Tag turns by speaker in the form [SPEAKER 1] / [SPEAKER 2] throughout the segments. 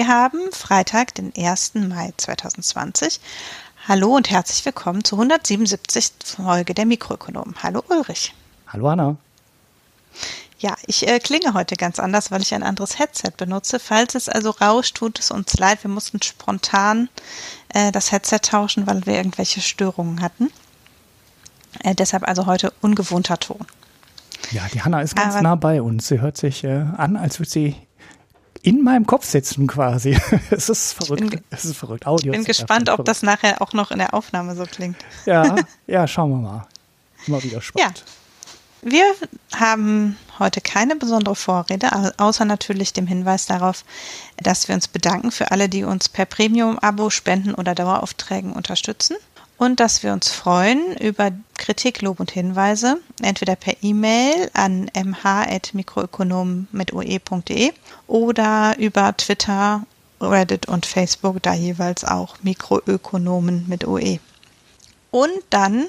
[SPEAKER 1] Wir haben Freitag, den 1. Mai 2020. Hallo und herzlich willkommen zur 177. Folge der Mikroökonomen. Hallo Ulrich.
[SPEAKER 2] Hallo Anna.
[SPEAKER 1] Ja, ich äh, klinge heute ganz anders, weil ich ein anderes Headset benutze. Falls es also rauscht, tut es uns leid. Wir mussten spontan äh, das Headset tauschen, weil wir irgendwelche Störungen hatten. Äh, deshalb also heute ungewohnter Ton.
[SPEAKER 2] Ja, die Hanna ist ganz Aber, nah bei uns. Sie hört sich äh, an, als würde sie in meinem Kopf sitzen quasi. es ist verrückt.
[SPEAKER 1] Bin, es ist verrückt. Audio. Ich bin gespannt, ob das nachher auch noch in der Aufnahme so klingt.
[SPEAKER 2] Ja, ja, schauen wir mal. Immer wieder spannend. Ja.
[SPEAKER 1] Wir haben heute keine besondere Vorrede, außer natürlich dem Hinweis darauf, dass wir uns bedanken für alle, die uns per Premium-Abo, Spenden oder Daueraufträgen unterstützen und dass wir uns freuen über Kritik, Lob und Hinweise, entweder per E-Mail an mh.mikroökonomen mit oe.de oder über Twitter, Reddit und Facebook, da jeweils auch Mikroökonomen mit OE. Und dann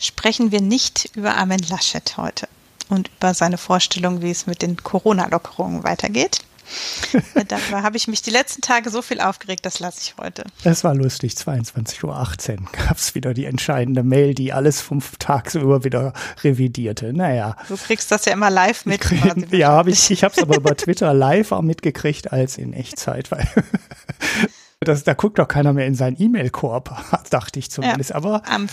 [SPEAKER 1] sprechen wir nicht über Armin Laschet heute und über seine Vorstellung, wie es mit den Corona-Lockerungen weitergeht. Darüber habe ich mich die letzten Tage so viel aufgeregt, das lasse ich heute.
[SPEAKER 2] Es war lustig, 22.18 Uhr gab es wieder die entscheidende Mail, die alles fünf tagsüber wieder revidierte. Naja.
[SPEAKER 1] Du kriegst das ja immer live mit. Krieg,
[SPEAKER 2] ja, hab ich, ich habe es aber über Twitter live auch mitgekriegt als in Echtzeit, weil das, da guckt doch keiner mehr in seinen E-Mail-Korb, dachte ich zumindest. Ja, Aber am,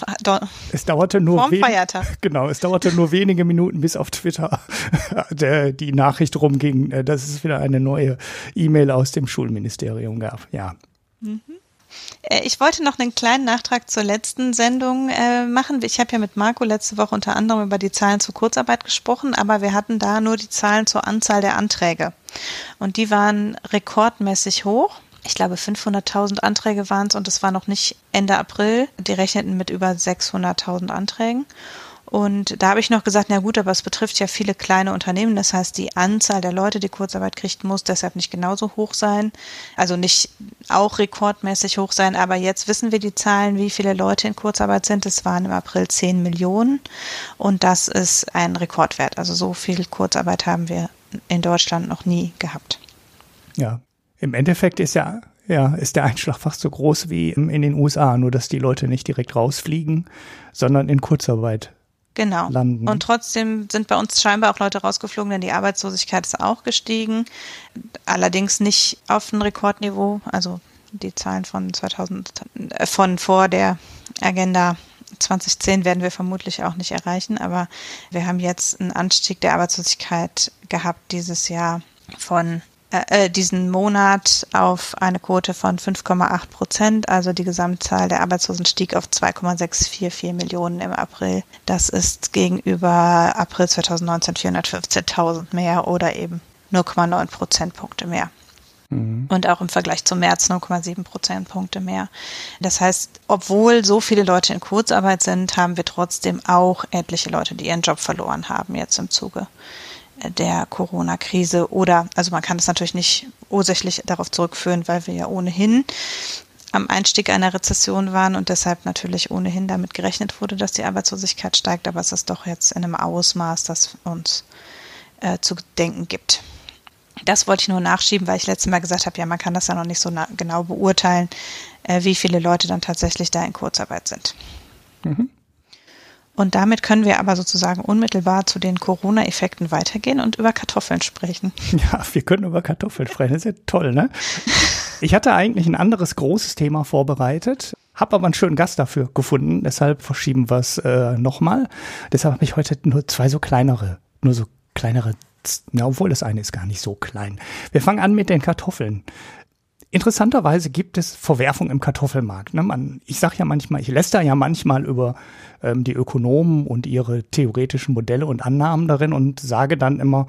[SPEAKER 2] es dauerte nur genau, es dauerte nur wenige Minuten, bis auf Twitter der, die Nachricht rumging, äh, dass es wieder eine neue E-Mail aus dem Schulministerium gab. Ja. Mhm.
[SPEAKER 1] Äh, ich wollte noch einen kleinen Nachtrag zur letzten Sendung äh, machen. Ich habe ja mit Marco letzte Woche unter anderem über die Zahlen zur Kurzarbeit gesprochen, aber wir hatten da nur die Zahlen zur Anzahl der Anträge. Und die waren rekordmäßig hoch ich glaube 500.000 Anträge waren es und es war noch nicht Ende April. Die rechneten mit über 600.000 Anträgen. Und da habe ich noch gesagt, na gut, aber es betrifft ja viele kleine Unternehmen. Das heißt, die Anzahl der Leute, die Kurzarbeit kriegt, muss deshalb nicht genauso hoch sein. Also nicht auch rekordmäßig hoch sein. Aber jetzt wissen wir die Zahlen, wie viele Leute in Kurzarbeit sind. Es waren im April 10 Millionen. Und das ist ein Rekordwert. Also so viel Kurzarbeit haben wir in Deutschland noch nie gehabt.
[SPEAKER 2] Ja, im Endeffekt ist ja, ja, ist der Einschlag fast so groß wie in den USA, nur dass die Leute nicht direkt rausfliegen, sondern in Kurzarbeit
[SPEAKER 1] Genau.
[SPEAKER 2] Landen.
[SPEAKER 1] Und trotzdem sind bei uns scheinbar auch Leute rausgeflogen, denn die Arbeitslosigkeit ist auch gestiegen. Allerdings nicht auf ein Rekordniveau. Also die Zahlen von 2000, äh, von vor der Agenda 2010 werden wir vermutlich auch nicht erreichen. Aber wir haben jetzt einen Anstieg der Arbeitslosigkeit gehabt dieses Jahr von äh, äh, diesen Monat auf eine Quote von 5,8 Prozent. Also die Gesamtzahl der Arbeitslosen stieg auf 2,644 Millionen im April. Das ist gegenüber April 2019 415.000 mehr oder eben 0,9 Prozentpunkte mehr. Mhm. Und auch im Vergleich zum März 0,7 Prozentpunkte mehr. Das heißt, obwohl so viele Leute in Kurzarbeit sind, haben wir trotzdem auch etliche Leute, die ihren Job verloren haben jetzt im Zuge der Corona-Krise oder, also man kann es natürlich nicht ursächlich darauf zurückführen, weil wir ja ohnehin am Einstieg einer Rezession waren und deshalb natürlich ohnehin damit gerechnet wurde, dass die Arbeitslosigkeit steigt, aber es ist doch jetzt in einem Ausmaß, das uns äh, zu denken gibt. Das wollte ich nur nachschieben, weil ich letztes Mal gesagt habe, ja, man kann das ja noch nicht so genau beurteilen, äh, wie viele Leute dann tatsächlich da in Kurzarbeit sind. Mhm. Und damit können wir aber sozusagen unmittelbar zu den Corona-Effekten weitergehen und über Kartoffeln sprechen.
[SPEAKER 2] Ja, wir können über Kartoffeln sprechen. Das ist ja toll, ne? Ich hatte eigentlich ein anderes großes Thema vorbereitet, habe aber einen schönen Gast dafür gefunden. Deshalb verschieben wir es äh, nochmal. Deshalb habe ich heute nur zwei so kleinere, nur so kleinere, ja, obwohl das eine ist gar nicht so klein. Wir fangen an mit den Kartoffeln. Interessanterweise gibt es Verwerfung im Kartoffelmarkt. Ne? Man, ich sage ja manchmal, ich läster ja manchmal über ähm, die Ökonomen und ihre theoretischen Modelle und Annahmen darin und sage dann immer,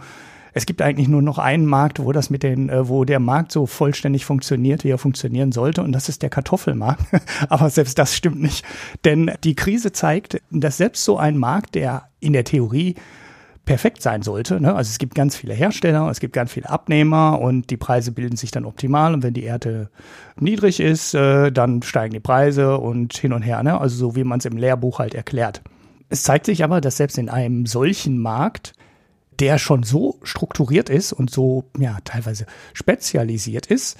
[SPEAKER 2] es gibt eigentlich nur noch einen Markt, wo das mit den, äh, wo der Markt so vollständig funktioniert, wie er funktionieren sollte, und das ist der Kartoffelmarkt. Aber selbst das stimmt nicht. Denn die Krise zeigt, dass selbst so ein Markt, der in der Theorie perfekt sein sollte. Ne? Also es gibt ganz viele Hersteller, es gibt ganz viele Abnehmer und die Preise bilden sich dann optimal. Und wenn die Erde niedrig ist, äh, dann steigen die Preise und hin und her. Ne? Also so wie man es im Lehrbuch halt erklärt. Es zeigt sich aber, dass selbst in einem solchen Markt der schon so strukturiert ist und so, ja, teilweise spezialisiert ist,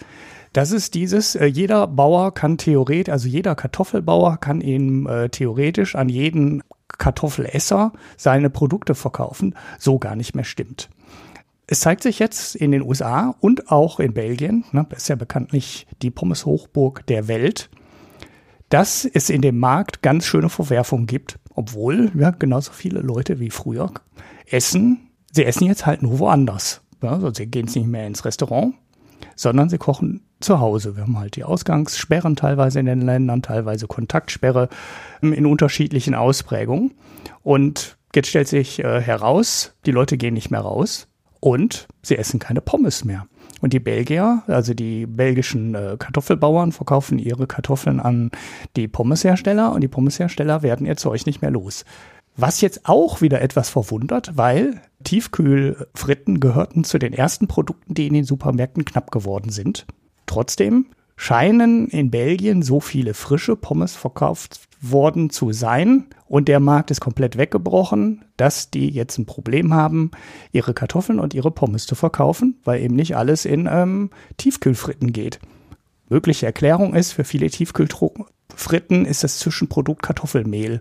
[SPEAKER 2] dass es dieses, äh, jeder Bauer kann theoretisch, also jeder Kartoffelbauer kann eben äh, theoretisch an jeden Kartoffelesser seine Produkte verkaufen, so gar nicht mehr stimmt. Es zeigt sich jetzt in den USA und auch in Belgien, ne, das ist ja bekanntlich die Pommes-Hochburg der Welt, dass es in dem Markt ganz schöne Verwerfungen gibt, obwohl ja genauso viele Leute wie früher essen. Sie essen jetzt halt nur woanders. Ja, also sie gehen nicht mehr ins Restaurant, sondern sie kochen zu Hause. Wir haben halt die Ausgangssperren teilweise in den Ländern, teilweise Kontaktsperre in unterschiedlichen Ausprägungen. Und jetzt stellt sich äh, heraus, die Leute gehen nicht mehr raus und sie essen keine Pommes mehr. Und die Belgier, also die belgischen äh, Kartoffelbauern, verkaufen ihre Kartoffeln an die Pommeshersteller und die Pommeshersteller werden ihr Zeug nicht mehr los. Was jetzt auch wieder etwas verwundert, weil Tiefkühlfritten gehörten zu den ersten Produkten, die in den Supermärkten knapp geworden sind. Trotzdem scheinen in Belgien so viele frische Pommes verkauft worden zu sein und der Markt ist komplett weggebrochen, dass die jetzt ein Problem haben, ihre Kartoffeln und ihre Pommes zu verkaufen, weil eben nicht alles in ähm, Tiefkühlfritten geht. Mögliche Erklärung ist, für viele Tiefkühlfritten ist das Zwischenprodukt Kartoffelmehl.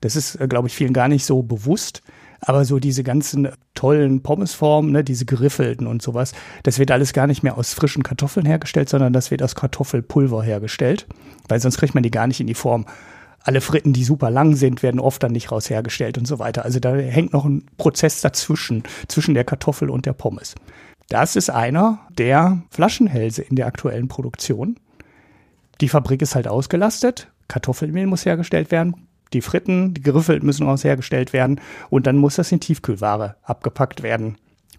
[SPEAKER 2] Das ist, äh, glaube ich, vielen gar nicht so bewusst. Aber so diese ganzen tollen Pommesformen, ne, diese geriffelten und sowas, das wird alles gar nicht mehr aus frischen Kartoffeln hergestellt, sondern das wird aus Kartoffelpulver hergestellt, weil sonst kriegt man die gar nicht in die Form. Alle Fritten, die super lang sind, werden oft dann nicht raus hergestellt und so weiter. Also da hängt noch ein Prozess dazwischen, zwischen der Kartoffel und der Pommes. Das ist einer der Flaschenhälse in der aktuellen Produktion. Die Fabrik ist halt ausgelastet, Kartoffelmehl muss hergestellt werden, die Fritten, die geriffelten müssen raus hergestellt werden und dann muss das in Tiefkühlware abgepackt werden.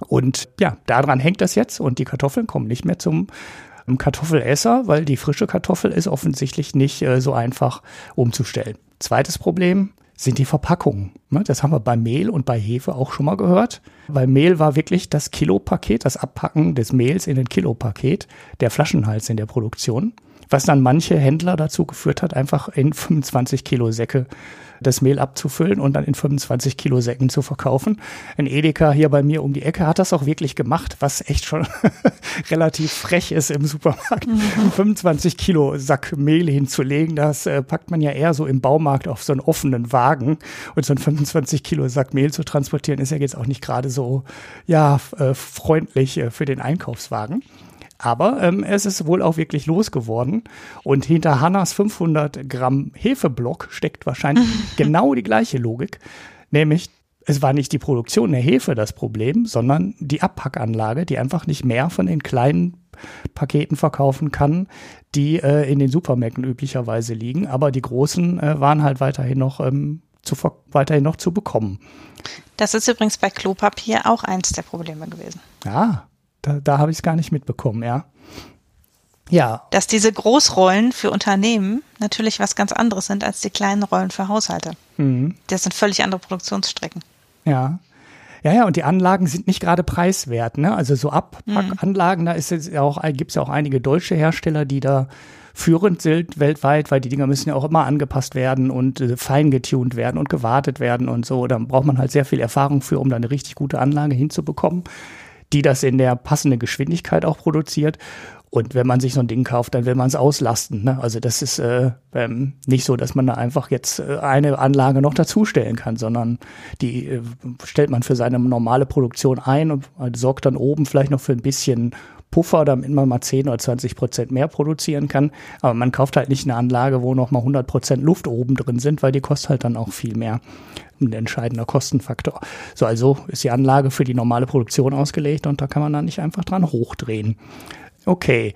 [SPEAKER 2] Und ja, daran hängt das jetzt und die Kartoffeln kommen nicht mehr zum Kartoffelesser, weil die frische Kartoffel ist offensichtlich nicht äh, so einfach umzustellen. Zweites Problem sind die Verpackungen. Ne, das haben wir bei Mehl und bei Hefe auch schon mal gehört. Bei Mehl war wirklich das Kilopaket, das Abpacken des Mehls in den Kilopaket, der Flaschenhals in der Produktion was dann manche Händler dazu geführt hat, einfach in 25 Kilo Säcke das Mehl abzufüllen und dann in 25 Kilo Säcken zu verkaufen. Ein Edeka hier bei mir um die Ecke hat das auch wirklich gemacht, was echt schon relativ frech ist im Supermarkt. Mhm. 25 Kilo Sack Mehl hinzulegen, das äh, packt man ja eher so im Baumarkt auf so einen offenen Wagen. Und so ein 25 Kilo Sack Mehl zu transportieren, ist ja jetzt auch nicht gerade so, ja, äh, freundlich äh, für den Einkaufswagen. Aber ähm, es ist wohl auch wirklich losgeworden. Und hinter Hannas 500 Gramm Hefeblock steckt wahrscheinlich genau die gleiche Logik. Nämlich, es war nicht die Produktion der Hefe das Problem, sondern die Abpackanlage, die einfach nicht mehr von den kleinen Paketen verkaufen kann, die äh, in den Supermärkten üblicherweise liegen. Aber die großen äh, waren halt weiterhin noch, ähm, zu, weiterhin noch zu bekommen.
[SPEAKER 1] Das ist übrigens bei Klopapier auch eins der Probleme gewesen.
[SPEAKER 2] Ja. Da, da habe ich es gar nicht mitbekommen, ja. Ja.
[SPEAKER 1] Dass diese Großrollen für Unternehmen natürlich was ganz anderes sind als die kleinen Rollen für Haushalte. Mhm. Das sind völlig andere Produktionsstrecken.
[SPEAKER 2] Ja. Ja, ja, und die Anlagen sind nicht gerade preiswert, ne? Also so Abpackanlagen, mhm. da ist es auch, gibt es ja auch einige deutsche Hersteller, die da führend sind weltweit, weil die Dinger müssen ja auch immer angepasst werden und äh, fein getuned werden und gewartet werden und so. Da braucht man halt sehr viel Erfahrung für, um da eine richtig gute Anlage hinzubekommen die das in der passenden Geschwindigkeit auch produziert. Und wenn man sich so ein Ding kauft, dann will man es auslasten. Ne? Also das ist äh, ähm, nicht so, dass man da einfach jetzt äh, eine Anlage noch dazustellen kann, sondern die äh, stellt man für seine normale Produktion ein und äh, sorgt dann oben vielleicht noch für ein bisschen Puffer, damit man mal 10 oder 20 Prozent mehr produzieren kann. Aber man kauft halt nicht eine Anlage, wo noch mal 100 Prozent Luft oben drin sind, weil die kostet halt dann auch viel mehr ein entscheidender Kostenfaktor. So, also ist die Anlage für die normale Produktion ausgelegt und da kann man dann nicht einfach dran hochdrehen. Okay,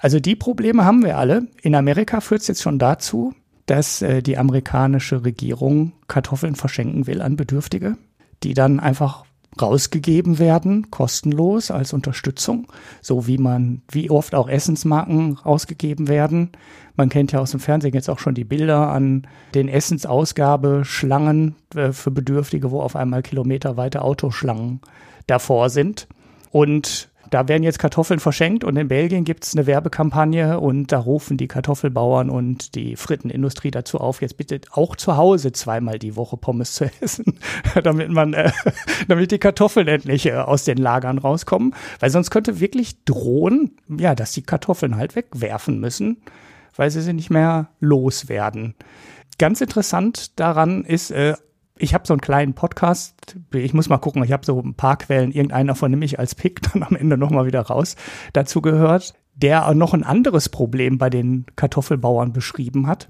[SPEAKER 2] also die Probleme haben wir alle. In Amerika führt es jetzt schon dazu, dass äh, die amerikanische Regierung Kartoffeln verschenken will an Bedürftige, die dann einfach rausgegeben werden, kostenlos als Unterstützung, so wie man, wie oft auch Essensmarken rausgegeben werden. Man kennt ja aus dem Fernsehen jetzt auch schon die Bilder an den Essensausgabeschlangen äh, für Bedürftige, wo auf einmal kilometerweite Autoschlangen davor sind. Und da werden jetzt Kartoffeln verschenkt und in Belgien gibt es eine Werbekampagne und da rufen die Kartoffelbauern und die Frittenindustrie dazu auf, jetzt bitte auch zu Hause zweimal die Woche Pommes zu essen, damit man, äh, damit die Kartoffeln endlich äh, aus den Lagern rauskommen, weil sonst könnte wirklich drohen, ja, dass die Kartoffeln halt wegwerfen müssen, weil sie sie nicht mehr loswerden. Ganz interessant daran ist, äh, ich habe so einen kleinen Podcast, ich muss mal gucken, ich habe so ein paar Quellen, irgendeiner von nehme ich als Pick dann am Ende nochmal wieder raus, dazu gehört, der noch ein anderes Problem bei den Kartoffelbauern beschrieben hat.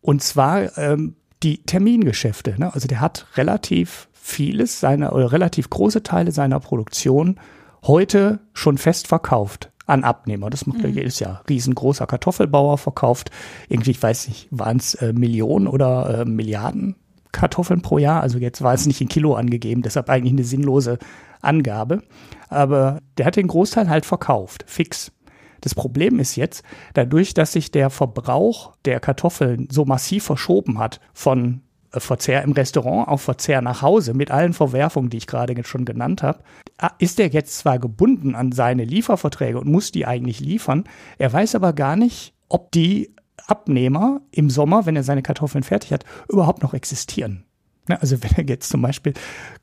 [SPEAKER 2] Und zwar ähm, die Termingeschäfte. Ne? Also der hat relativ vieles seiner oder relativ große Teile seiner Produktion heute schon fest verkauft an Abnehmer. Das macht er mhm. jedes Jahr. Riesengroßer Kartoffelbauer verkauft irgendwie, ich weiß nicht, waren es äh, Millionen oder äh, Milliarden Kartoffeln pro Jahr. Also jetzt war es nicht in Kilo angegeben, deshalb eigentlich eine sinnlose Angabe. Aber der hat den Großteil halt verkauft, fix. Das Problem ist jetzt, dadurch, dass sich der Verbrauch der Kartoffeln so massiv verschoben hat von äh, Verzehr im Restaurant auf Verzehr nach Hause mit allen Verwerfungen, die ich gerade schon genannt habe, äh, ist er jetzt zwar gebunden an seine Lieferverträge und muss die eigentlich liefern, er weiß aber gar nicht, ob die Abnehmer im Sommer, wenn er seine Kartoffeln fertig hat, überhaupt noch existieren. Also wenn er jetzt zum Beispiel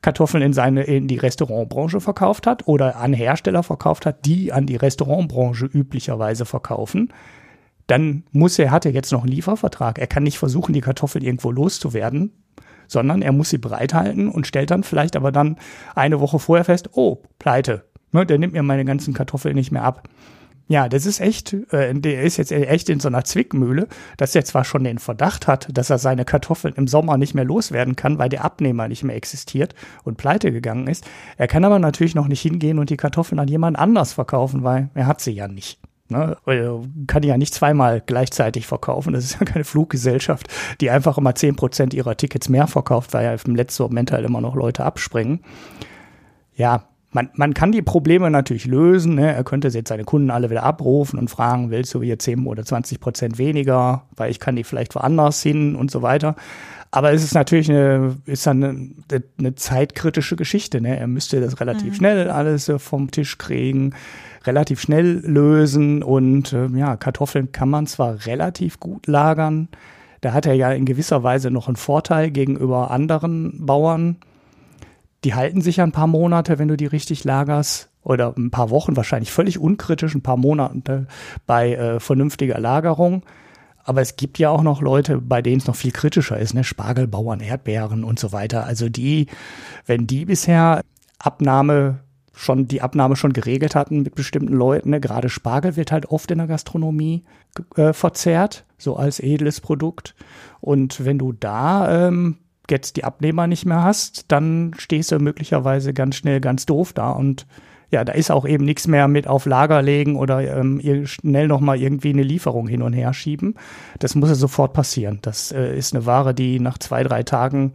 [SPEAKER 2] Kartoffeln in seine in die Restaurantbranche verkauft hat oder an Hersteller verkauft hat, die an die Restaurantbranche üblicherweise verkaufen, dann muss er, hat er jetzt noch einen Liefervertrag. Er kann nicht versuchen, die Kartoffeln irgendwo loszuwerden, sondern er muss sie bereithalten und stellt dann vielleicht aber dann eine Woche vorher fest, oh, pleite. Ne, der nimmt mir meine ganzen Kartoffeln nicht mehr ab. Ja, das ist echt, äh, der ist jetzt echt in so einer Zwickmühle, dass er zwar schon den Verdacht hat, dass er seine Kartoffeln im Sommer nicht mehr loswerden kann, weil der Abnehmer nicht mehr existiert und pleite gegangen ist. Er kann aber natürlich noch nicht hingehen und die Kartoffeln an jemand anders verkaufen, weil er hat sie ja nicht. Ne? Kann ja nicht zweimal gleichzeitig verkaufen. Das ist ja keine Fluggesellschaft, die einfach immer zehn Prozent ihrer Tickets mehr verkauft, weil ja im letzten Moment halt immer noch Leute abspringen. Ja, man, man kann die Probleme natürlich lösen. Ne? Er könnte jetzt seine Kunden alle wieder abrufen und fragen, willst du hier 10 oder 20 Prozent weniger, weil ich kann die vielleicht woanders hin und so weiter. Aber es ist natürlich eine, ist dann eine, eine zeitkritische Geschichte. Ne? Er müsste das relativ mhm. schnell alles vom Tisch kriegen, relativ schnell lösen und äh, ja, Kartoffeln kann man zwar relativ gut lagern. Da hat er ja in gewisser Weise noch einen Vorteil gegenüber anderen Bauern die halten sich ja ein paar Monate, wenn du die richtig lagerst. Oder ein paar Wochen, wahrscheinlich völlig unkritisch, ein paar Monate bei äh, vernünftiger Lagerung. Aber es gibt ja auch noch Leute, bei denen es noch viel kritischer ist, ne? Spargelbauern, Erdbeeren und so weiter. Also die, wenn die bisher Abnahme schon die Abnahme schon geregelt hatten mit bestimmten Leuten. Ne? Gerade Spargel wird halt oft in der Gastronomie äh, verzehrt, so als edles Produkt. Und wenn du da ähm, jetzt die Abnehmer nicht mehr hast, dann stehst du möglicherweise ganz schnell ganz doof da und ja, da ist auch eben nichts mehr mit auf Lager legen oder ähm, schnell nochmal irgendwie eine Lieferung hin und her schieben. Das muss ja sofort passieren. Das äh, ist eine Ware, die nach zwei, drei Tagen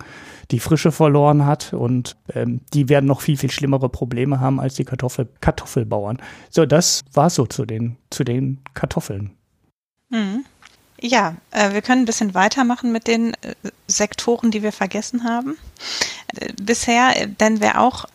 [SPEAKER 2] die Frische verloren hat und ähm, die werden noch viel, viel schlimmere Probleme haben als die Kartoffel Kartoffelbauern. So, das war so zu den, zu den Kartoffeln.
[SPEAKER 1] Mhm. Ja, äh, wir können ein bisschen weitermachen mit den äh, Sektoren, die wir vergessen haben. Äh, bisher, äh, denn wer auch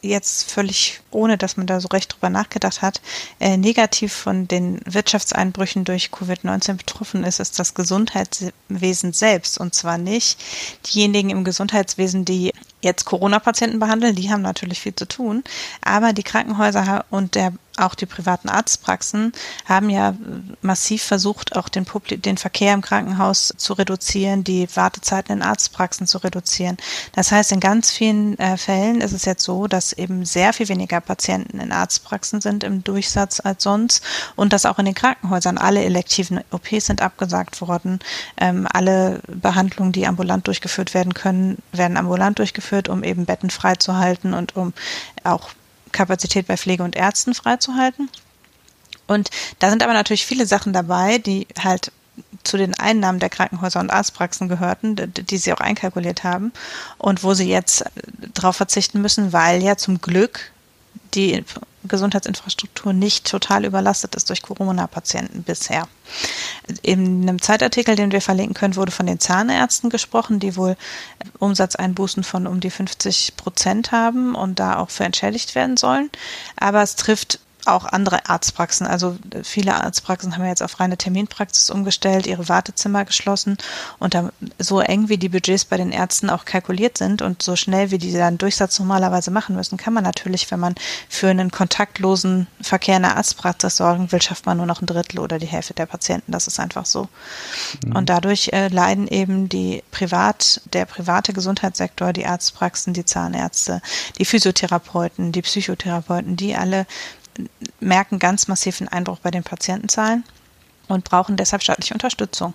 [SPEAKER 1] jetzt völlig ohne, dass man da so recht drüber nachgedacht hat, äh, negativ von den Wirtschaftseinbrüchen durch Covid-19 betroffen ist, ist das Gesundheitswesen selbst. Und zwar nicht diejenigen im Gesundheitswesen, die jetzt Corona-Patienten behandeln, die haben natürlich viel zu tun, aber die Krankenhäuser und der auch die privaten Arztpraxen haben ja massiv versucht, auch den, Publi den Verkehr im Krankenhaus zu reduzieren, die Wartezeiten in Arztpraxen zu reduzieren. Das heißt, in ganz vielen äh, Fällen ist es jetzt so, dass eben sehr viel weniger Patienten in Arztpraxen sind im Durchsatz als sonst und dass auch in den Krankenhäusern alle elektiven OPs sind abgesagt worden. Ähm, alle Behandlungen, die ambulant durchgeführt werden können, werden ambulant durchgeführt, um eben Betten freizuhalten und um auch Kapazität bei Pflege und Ärzten freizuhalten. Und da sind aber natürlich viele Sachen dabei, die halt zu den Einnahmen der Krankenhäuser und Arztpraxen gehörten, die sie auch einkalkuliert haben und wo sie jetzt darauf verzichten müssen, weil ja zum Glück die Gesundheitsinfrastruktur nicht total überlastet ist durch Corona-Patienten bisher. In einem Zeitartikel, den wir verlinken können, wurde von den Zahnärzten gesprochen, die wohl Umsatzeinbußen von um die 50 Prozent haben und da auch für entschädigt werden sollen. Aber es trifft auch andere Arztpraxen. Also viele Arztpraxen haben ja jetzt auf reine Terminpraxis umgestellt, ihre Wartezimmer geschlossen und da, so eng wie die Budgets bei den Ärzten auch kalkuliert sind und so schnell wie die dann Durchsatz normalerweise machen müssen, kann man natürlich, wenn man für einen kontaktlosen Verkehr in der Arztpraxis sorgen will, schafft man nur noch ein Drittel oder die Hälfte der Patienten. Das ist einfach so. Mhm. Und dadurch äh, leiden eben die Privat, der private Gesundheitssektor, die Arztpraxen, die Zahnärzte, die Physiotherapeuten, die Psychotherapeuten, die alle merken ganz massiven Einbruch bei den Patientenzahlen und brauchen deshalb staatliche Unterstützung.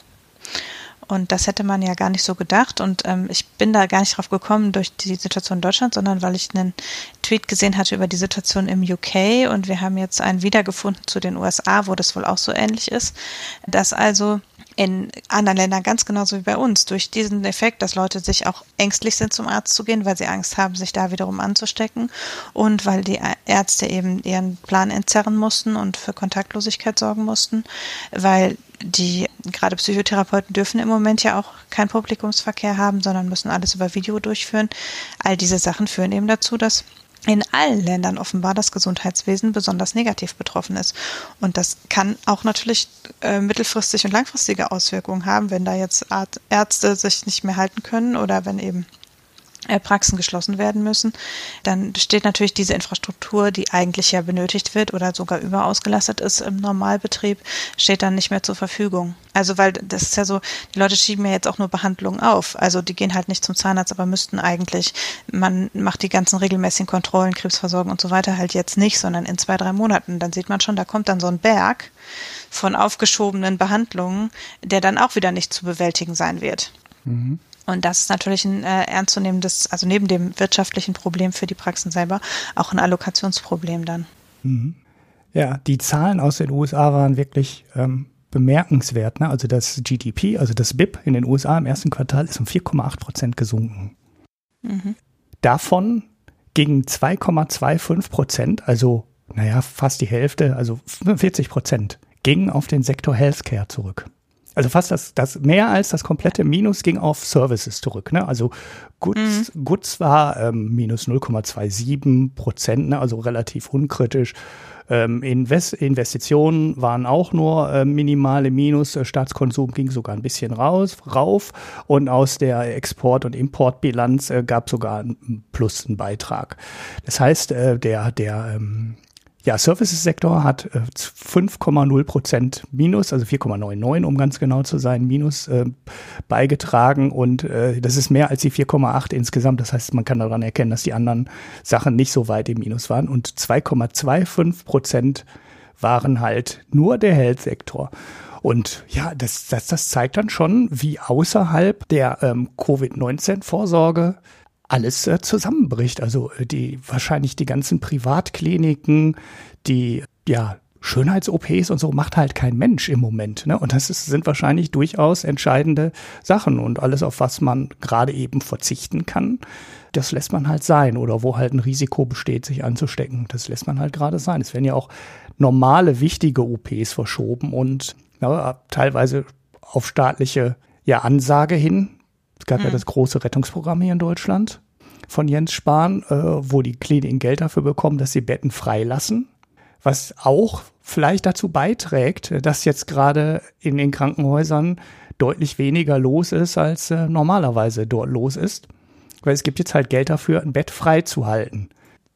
[SPEAKER 1] Und das hätte man ja gar nicht so gedacht. Und ähm, ich bin da gar nicht drauf gekommen durch die Situation in Deutschland, sondern weil ich einen Tweet gesehen hatte über die Situation im UK. Und wir haben jetzt einen wiedergefunden zu den USA, wo das wohl auch so ähnlich ist. Dass also in anderen Ländern ganz genauso wie bei uns durch diesen Effekt, dass Leute sich auch ängstlich sind, zum Arzt zu gehen, weil sie Angst haben, sich da wiederum anzustecken und weil die Ärzte eben ihren Plan entzerren mussten und für Kontaktlosigkeit sorgen mussten, weil die gerade Psychotherapeuten dürfen im Moment ja auch keinen Publikumsverkehr haben, sondern müssen alles über Video durchführen. All diese Sachen führen eben dazu, dass in allen Ländern offenbar das Gesundheitswesen besonders negativ betroffen ist. Und das kann auch natürlich äh, mittelfristig und langfristige Auswirkungen haben, wenn da jetzt Ärzte sich nicht mehr halten können oder wenn eben Praxen geschlossen werden müssen, dann steht natürlich diese Infrastruktur, die eigentlich ja benötigt wird oder sogar überausgelastet ist im Normalbetrieb, steht dann nicht mehr zur Verfügung. Also weil das ist ja so, die Leute schieben ja jetzt auch nur Behandlungen auf. Also die gehen halt nicht zum Zahnarzt, aber müssten eigentlich, man macht die ganzen regelmäßigen Kontrollen, Krebsversorgung und so weiter halt jetzt nicht, sondern in zwei, drei Monaten. Dann sieht man schon, da kommt dann so ein Berg von aufgeschobenen Behandlungen, der dann auch wieder nicht zu bewältigen sein wird. Mhm. Und das ist natürlich ein äh, ernstzunehmendes, also neben dem wirtschaftlichen Problem für die Praxen selber, auch ein Allokationsproblem dann.
[SPEAKER 2] Mhm. Ja, die Zahlen aus den USA waren wirklich ähm, bemerkenswert. Ne? Also das GDP, also das BIP in den USA im ersten Quartal ist um 4,8 Prozent gesunken. Mhm. Davon gingen 2,25 Prozent, also naja, fast die Hälfte, also 40 Prozent, gingen auf den Sektor Healthcare zurück also fast das, das mehr als das komplette Minus ging auf Services zurück. Ne? Also Goods, mhm. Goods war ähm, minus 0,27 Prozent, ne? also relativ unkritisch. Ähm, Invest Investitionen waren auch nur äh, minimale Minus. Staatskonsum ging sogar ein bisschen raus, rauf. Und aus der Export- und Importbilanz äh, gab sogar einen Plus einen Beitrag. Das heißt, äh, der, der ähm, ja, Services-Sektor hat äh, 5,0 Prozent Minus, also 4,99 um ganz genau zu sein, Minus äh, beigetragen und äh, das ist mehr als die 4,8 insgesamt. Das heißt, man kann daran erkennen, dass die anderen Sachen nicht so weit im Minus waren und 2,25 Prozent waren halt nur der Health-Sektor. Und ja, das, das, das zeigt dann schon, wie außerhalb der ähm, Covid-19-Vorsorge alles äh, zusammenbricht. Also äh, die wahrscheinlich die ganzen Privatkliniken, die ja Schönheits-OPs und so macht halt kein Mensch im Moment. Ne? Und das ist, sind wahrscheinlich durchaus entscheidende Sachen. Und alles, auf was man gerade eben verzichten kann, das lässt man halt sein. Oder wo halt ein Risiko besteht, sich anzustecken, das lässt man halt gerade sein. Es werden ja auch normale, wichtige OPs verschoben und ja, teilweise auf staatliche ja, Ansage hin. Es gab mhm. ja das große Rettungsprogramm hier in Deutschland von Jens Spahn, äh, wo die Kliniken Geld dafür bekommen, dass sie Betten freilassen. Was auch vielleicht dazu beiträgt, dass jetzt gerade in den Krankenhäusern deutlich weniger los ist, als äh, normalerweise dort los ist. Weil es gibt jetzt halt Geld dafür, ein Bett frei zu halten.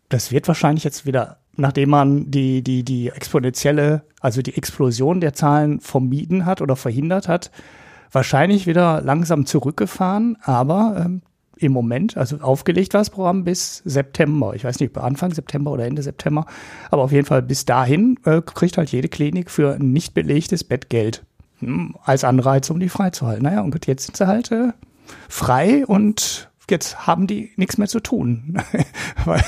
[SPEAKER 2] Das wird wahrscheinlich jetzt wieder, nachdem man die, die, die exponentielle, also die Explosion der Zahlen vermieden hat oder verhindert hat, wahrscheinlich wieder langsam zurückgefahren, aber ähm, im Moment, also aufgelegt war das Programm bis September. Ich weiß nicht, Anfang September oder Ende September, aber auf jeden Fall bis dahin äh, kriegt halt jede Klinik für ein nicht belegtes Bett Geld hm, als Anreiz, um die freizuhalten. Naja, und jetzt sind sie halt äh, frei und jetzt haben die nichts mehr zu tun. Weil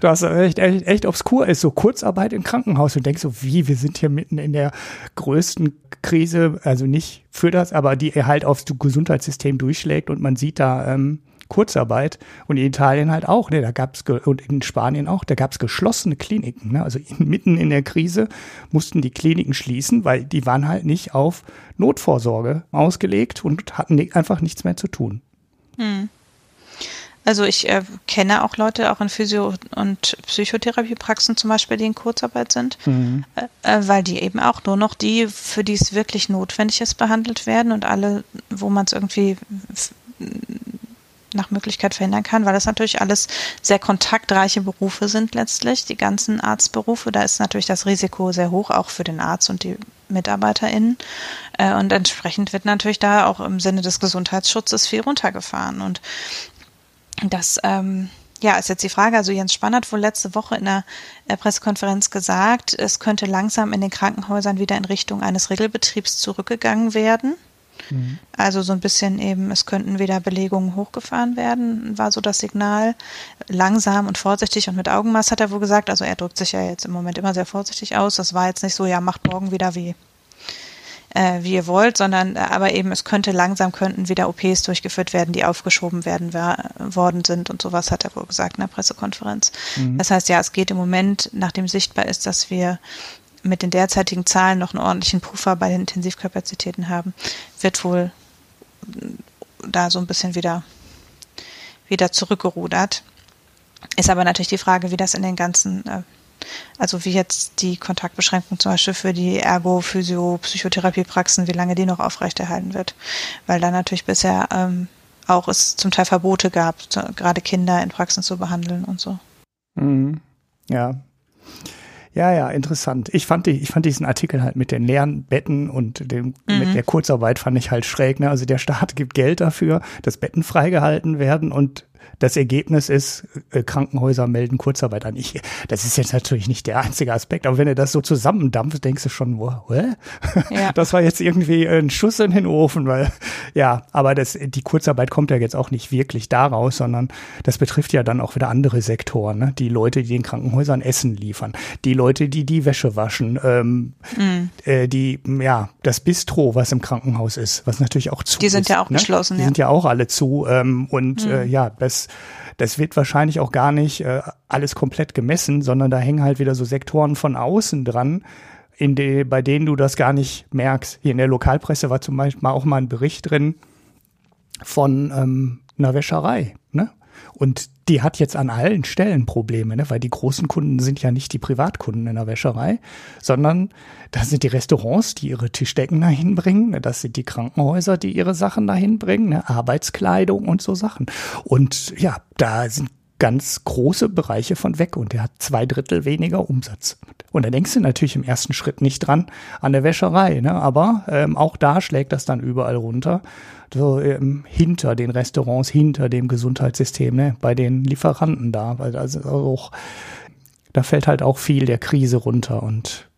[SPEAKER 2] das echt, echt, echt obskur ist. So Kurzarbeit im Krankenhaus und denkst so, wie, wir sind hier mitten in der größten Krise, also nicht für das, aber die halt aufs Gesundheitssystem durchschlägt und man sieht da ähm, Kurzarbeit und in Italien halt auch, ne, da gab's und in Spanien auch, da gab's geschlossene Kliniken, ne, also mitten in der Krise mussten die Kliniken schließen, weil die waren halt nicht auf Notvorsorge ausgelegt und hatten einfach nichts mehr zu tun. Hm.
[SPEAKER 1] Also ich äh, kenne auch Leute, auch in Physio- und Psychotherapiepraxen zum Beispiel, die in Kurzarbeit sind, mhm. äh, äh weil die eben auch nur noch die, für die es wirklich notwendig ist, behandelt werden und alle, wo man es irgendwie nach Möglichkeit verhindern kann, weil das natürlich alles sehr kontaktreiche Berufe sind letztlich, die ganzen Arztberufe. Da ist natürlich das Risiko sehr hoch, auch für den Arzt und die MitarbeiterInnen. Äh, und entsprechend wird natürlich da auch im Sinne des Gesundheitsschutzes viel runtergefahren. Und das, ähm, ja, ist jetzt die Frage. Also Jens Spahn hat wohl letzte Woche in der äh, Pressekonferenz gesagt, es könnte langsam in den Krankenhäusern wieder in Richtung eines Regelbetriebs zurückgegangen werden. Mhm. Also so ein bisschen eben, es könnten wieder Belegungen hochgefahren werden, war so das Signal. Langsam und vorsichtig und mit Augenmaß hat er wohl gesagt. Also er drückt sich ja jetzt im Moment immer sehr vorsichtig aus. Das war jetzt nicht so, ja, macht morgen wieder wie äh, wie ihr wollt, sondern äh, aber eben es könnte langsam könnten wieder OPs durchgeführt werden, die aufgeschoben werden worden sind und sowas hat er wohl gesagt in der Pressekonferenz. Mhm. Das heißt ja, es geht im Moment, nachdem sichtbar ist, dass wir mit den derzeitigen Zahlen noch einen ordentlichen Puffer bei den Intensivkapazitäten haben, wird wohl da so ein bisschen wieder, wieder zurückgerudert. Ist aber natürlich die Frage, wie das in den ganzen, äh, also wie jetzt die Kontaktbeschränkung zum Beispiel für die Ergo, Physio, Psychotherapiepraxen, wie lange die noch aufrechterhalten wird. Weil da natürlich bisher ähm, auch es zum Teil Verbote gab, gerade Kinder in Praxen zu behandeln und so.
[SPEAKER 2] Mhm. Ja. Ja, ja, interessant. Ich fand, die, ich fand diesen Artikel halt mit den leeren Betten und dem, mhm. mit der Kurzarbeit fand ich halt schräg. Ne? Also der Staat gibt Geld dafür, dass Betten freigehalten werden und das Ergebnis ist, äh, Krankenhäuser melden Kurzarbeit an. Ich, das ist jetzt natürlich nicht der einzige Aspekt, aber wenn du das so zusammendampfst, denkst du schon, wow, ja. das war jetzt irgendwie ein Schuss in den Ofen, weil, ja, aber das, die Kurzarbeit kommt ja jetzt auch nicht wirklich daraus, sondern das betrifft ja dann auch wieder andere Sektoren, ne? Die Leute, die den Krankenhäusern Essen liefern, die Leute, die die Wäsche waschen, ähm, mhm. äh, die, ja, das Bistro, was im Krankenhaus ist, was natürlich auch zu
[SPEAKER 1] Die sind
[SPEAKER 2] ist,
[SPEAKER 1] ja auch ne? geschlossen,
[SPEAKER 2] Die
[SPEAKER 1] ja.
[SPEAKER 2] sind ja auch alle zu, ähm, und mhm. äh, ja, das das wird wahrscheinlich auch gar nicht äh, alles komplett gemessen, sondern da hängen halt wieder so Sektoren von außen dran, in de, bei denen du das gar nicht merkst. Hier in der Lokalpresse war zum Beispiel auch mal ein Bericht drin von ähm, einer Wäscherei. Und die hat jetzt an allen Stellen Probleme, ne? weil die großen Kunden sind ja nicht die Privatkunden in der Wäscherei, sondern das sind die Restaurants, die ihre Tischdecken dahin bringen, ne? das sind die Krankenhäuser, die ihre Sachen dahin bringen, ne? Arbeitskleidung und so Sachen. Und ja, da sind ganz große Bereiche von weg und der hat zwei Drittel weniger Umsatz. Und da denkst du natürlich im ersten Schritt nicht dran an der Wäscherei, ne? aber ähm, auch da schlägt das dann überall runter so ähm, hinter den Restaurants, hinter dem Gesundheitssystem, ne, bei den Lieferanten da, weil also auch, da fällt halt auch viel der Krise runter und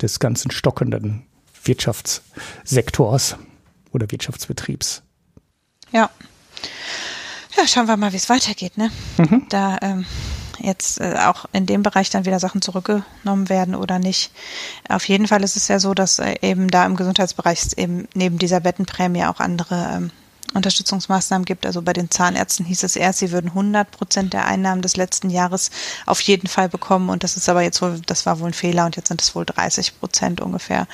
[SPEAKER 2] des ganzen stockenden Wirtschaftssektors oder Wirtschaftsbetriebs.
[SPEAKER 1] Ja. Ja, schauen wir mal, wie es weitergeht, ne? Mhm. Da ähm, jetzt äh, auch in dem Bereich dann wieder Sachen zurückgenommen werden oder nicht. Auf jeden Fall ist es ja so, dass äh, eben da im Gesundheitsbereich eben neben dieser Bettenprämie auch andere ähm, Unterstützungsmaßnahmen gibt. Also bei den Zahnärzten hieß es erst, sie würden 100 Prozent der Einnahmen des letzten Jahres auf jeden Fall bekommen. Und das ist aber jetzt wohl, das war wohl ein Fehler und jetzt sind es wohl 30 Prozent ungefähr,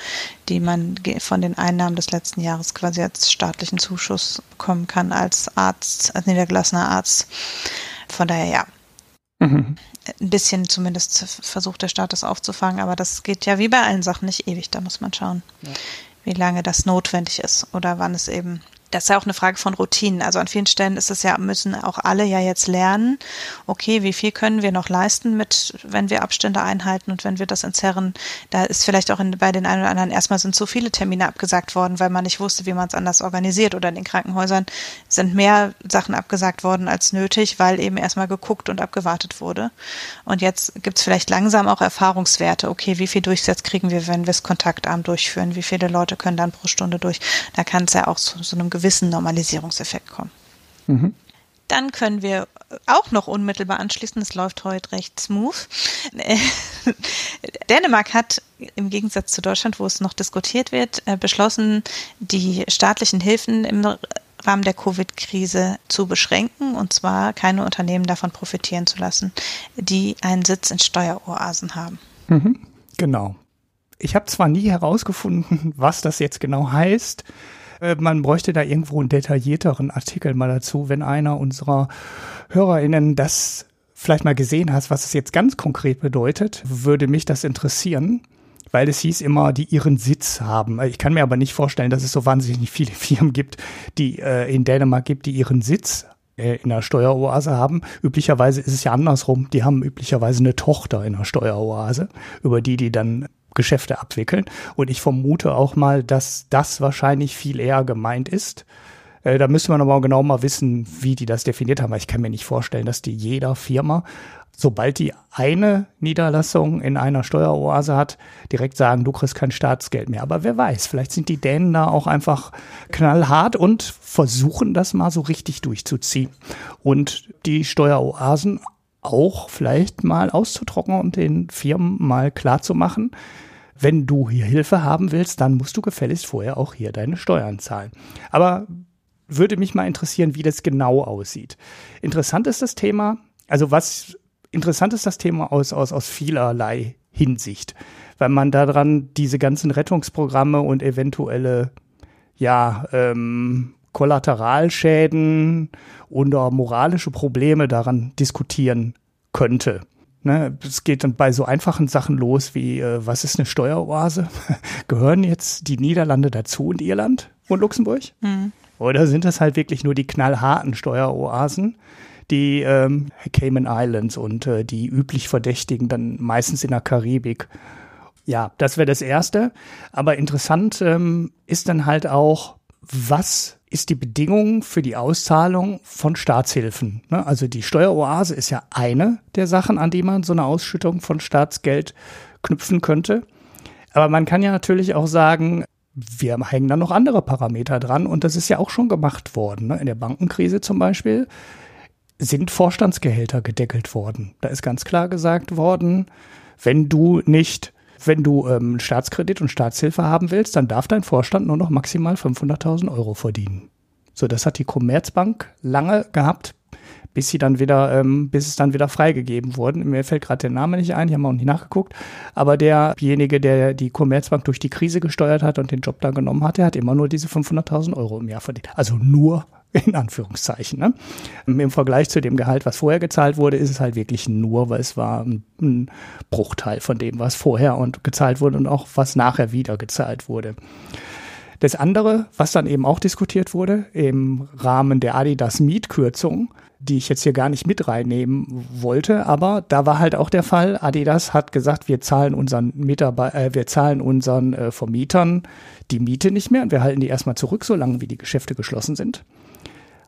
[SPEAKER 1] die man von den Einnahmen des letzten Jahres quasi als staatlichen Zuschuss bekommen kann als Arzt, als niedergelassener Arzt. Von daher ja, Mhm. Ein bisschen zumindest versucht der Staat das aufzufangen, aber das geht ja wie bei allen Sachen nicht ewig. Da muss man schauen, ja. wie lange das notwendig ist oder wann es eben das ist ja auch eine Frage von Routinen. Also an vielen Stellen ist es ja, müssen auch alle ja jetzt lernen, okay, wie viel können wir noch leisten mit, wenn wir Abstände einhalten und wenn wir das entzerren. Da ist vielleicht auch in, bei den einen oder anderen erstmal sind so viele Termine abgesagt worden, weil man nicht wusste, wie man es anders organisiert. Oder in den Krankenhäusern sind mehr Sachen abgesagt worden als nötig, weil eben erstmal geguckt und abgewartet wurde. Und jetzt gibt es vielleicht langsam auch Erfahrungswerte. Okay, wie viel Durchsatz kriegen wir, wenn wir es kontaktarm durchführen? Wie viele Leute können dann pro Stunde durch? Da kann es ja auch zu so einem gewissen gewissen Normalisierungseffekt kommen. Mhm. Dann können wir auch noch unmittelbar anschließen, es läuft heute recht smooth. Dänemark hat im Gegensatz zu Deutschland, wo es noch diskutiert wird, äh, beschlossen, die staatlichen Hilfen im Rahmen der Covid-Krise zu beschränken und zwar keine Unternehmen davon profitieren zu lassen, die einen Sitz in Steueroasen haben.
[SPEAKER 2] Mhm, genau. Ich habe zwar nie herausgefunden, was das jetzt genau heißt, Äh, man bräuchte da irgendwo einen detaillierteren Artikel mal dazu, wenn einer unserer HörerInnen das vielleicht mal gesehen hat, was es jetzt ganz konkret bedeutet, würde mich das interessieren weil es hieß immer, die ihren Sitz haben. Ich kann mir aber nicht vorstellen, dass es so wahnsinnig viele Firmen gibt, die äh, in Dänemark gibt, die ihren Sitz äh, in einer Steueroase haben. Üblicherweise ist es ja andersrum. Die haben üblicherweise eine Tochter in einer Steueroase, über die die dann Geschäfte abwickeln. Und ich vermute auch mal, dass das wahrscheinlich viel eher gemeint ist. Äh, da müssen wir aber genau mal wissen, wie die das definiert haben. Ich kann mir nicht vorstellen, dass die jeder Firma sobald die eine Niederlassung in einer Steueroase hat, direkt sagen, du kriegst kein Staatsgeld mehr. Aber wer weiß, vielleicht sind die Dänen da auch einfach knallhart und versuchen das mal so richtig durchzuziehen. Und die Steueroasen auch vielleicht mal auszutrocknen und den Firmen mal klarzumachen, wenn du hier Hilfe haben willst, dann musst du gefälligst vorher auch hier deine Steuern zahlen. Aber würde mich mal interessieren, wie das genau aussieht. Interessant ist das Thema, also was interessant ist das Thema aus, aus, aus vielerlei Hinsicht, weil man daran diese ganzen Rettungsprogramme und eventuelle, ja, ähm, Kollateralschäden oder moralische Probleme daran diskutieren könnte. Ne, es geht dann bei so einfachen Sachen los wie, äh, was ist eine Steueroase? Gehören jetzt die Niederlande dazu und Irland und Luxemburg? Mhm. Oder sind das halt wirklich nur die knallharten Steueroasen, die ähm, Cayman Islands und äh, die üblich Verdächtigen dann meistens in der Karibik. Ja, das wäre das Erste. Aber interessant ähm, ist dann halt auch, was ist die Bedingung für die Auszahlung von Staatshilfen? Ne? Also die Steueroase ist ja eine der Sachen, an die man so eine Ausschüttung von Staatsgeld knüpfen könnte. Aber man kann ja natürlich auch sagen, wir hängen da noch andere Parameter dran und das ist ja auch schon gemacht worden. Ne? In der Bankenkrise zum Beispiel sind Vorstandsgehälter gedeckelt worden. Da ist ganz klar gesagt worden, wenn du nicht, wenn du ähm, Staatskredit und Staatshilfe haben willst, dann darf dein Vorstand nur noch maximal 500.000 Euro verdienen. So, das hat die Commerzbank lange gehabt, bis sie dann wieder, ähm, bis es dann wieder freigegeben wurden. Mir fällt gerade der Name nicht ein, ich habe auch nicht nachgeguckt. Aber derjenige, der die Commerzbank durch die Krise gesteuert hat und den Job da genommen hat, der hat immer nur diese 500.000 Euro im Jahr verdient. Also nur in Anführungszeichen. Ne? Im Vergleich zu dem Gehalt, was vorher gezahlt wurde, ist es halt wirklich nur, weil es war ein, Bruchteil von dem, was vorher und gezahlt wurde und auch was nachher wieder gezahlt wurde. Das andere, was dann eben auch diskutiert wurde im Rahmen der Adidas Mietkürzung, die ich jetzt hier gar nicht mit reinnehmen wollte, aber da war halt auch der Fall, Adidas hat gesagt, wir zahlen unseren Mitarbeiter, äh, wir zahlen unseren äh, Vermietern die Miete nicht mehr und wir halten die erstmal zurück, solange wie die Geschäfte geschlossen sind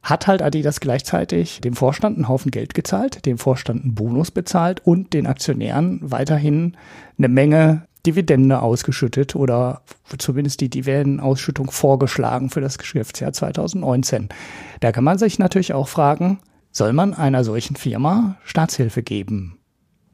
[SPEAKER 2] hat halt Adidas gleichzeitig dem Vorstand einen Haufen Geld gezahlt, dem Vorstand einen Bonus bezahlt und den Aktionären weiterhin eine Menge Dividende ausgeschüttet oder zumindest die Dividendenausschüttung vorgeschlagen für das Geschäftsjahr 2019. Da kann man sich natürlich auch fragen, soll man einer solchen Firma Staatshilfe geben?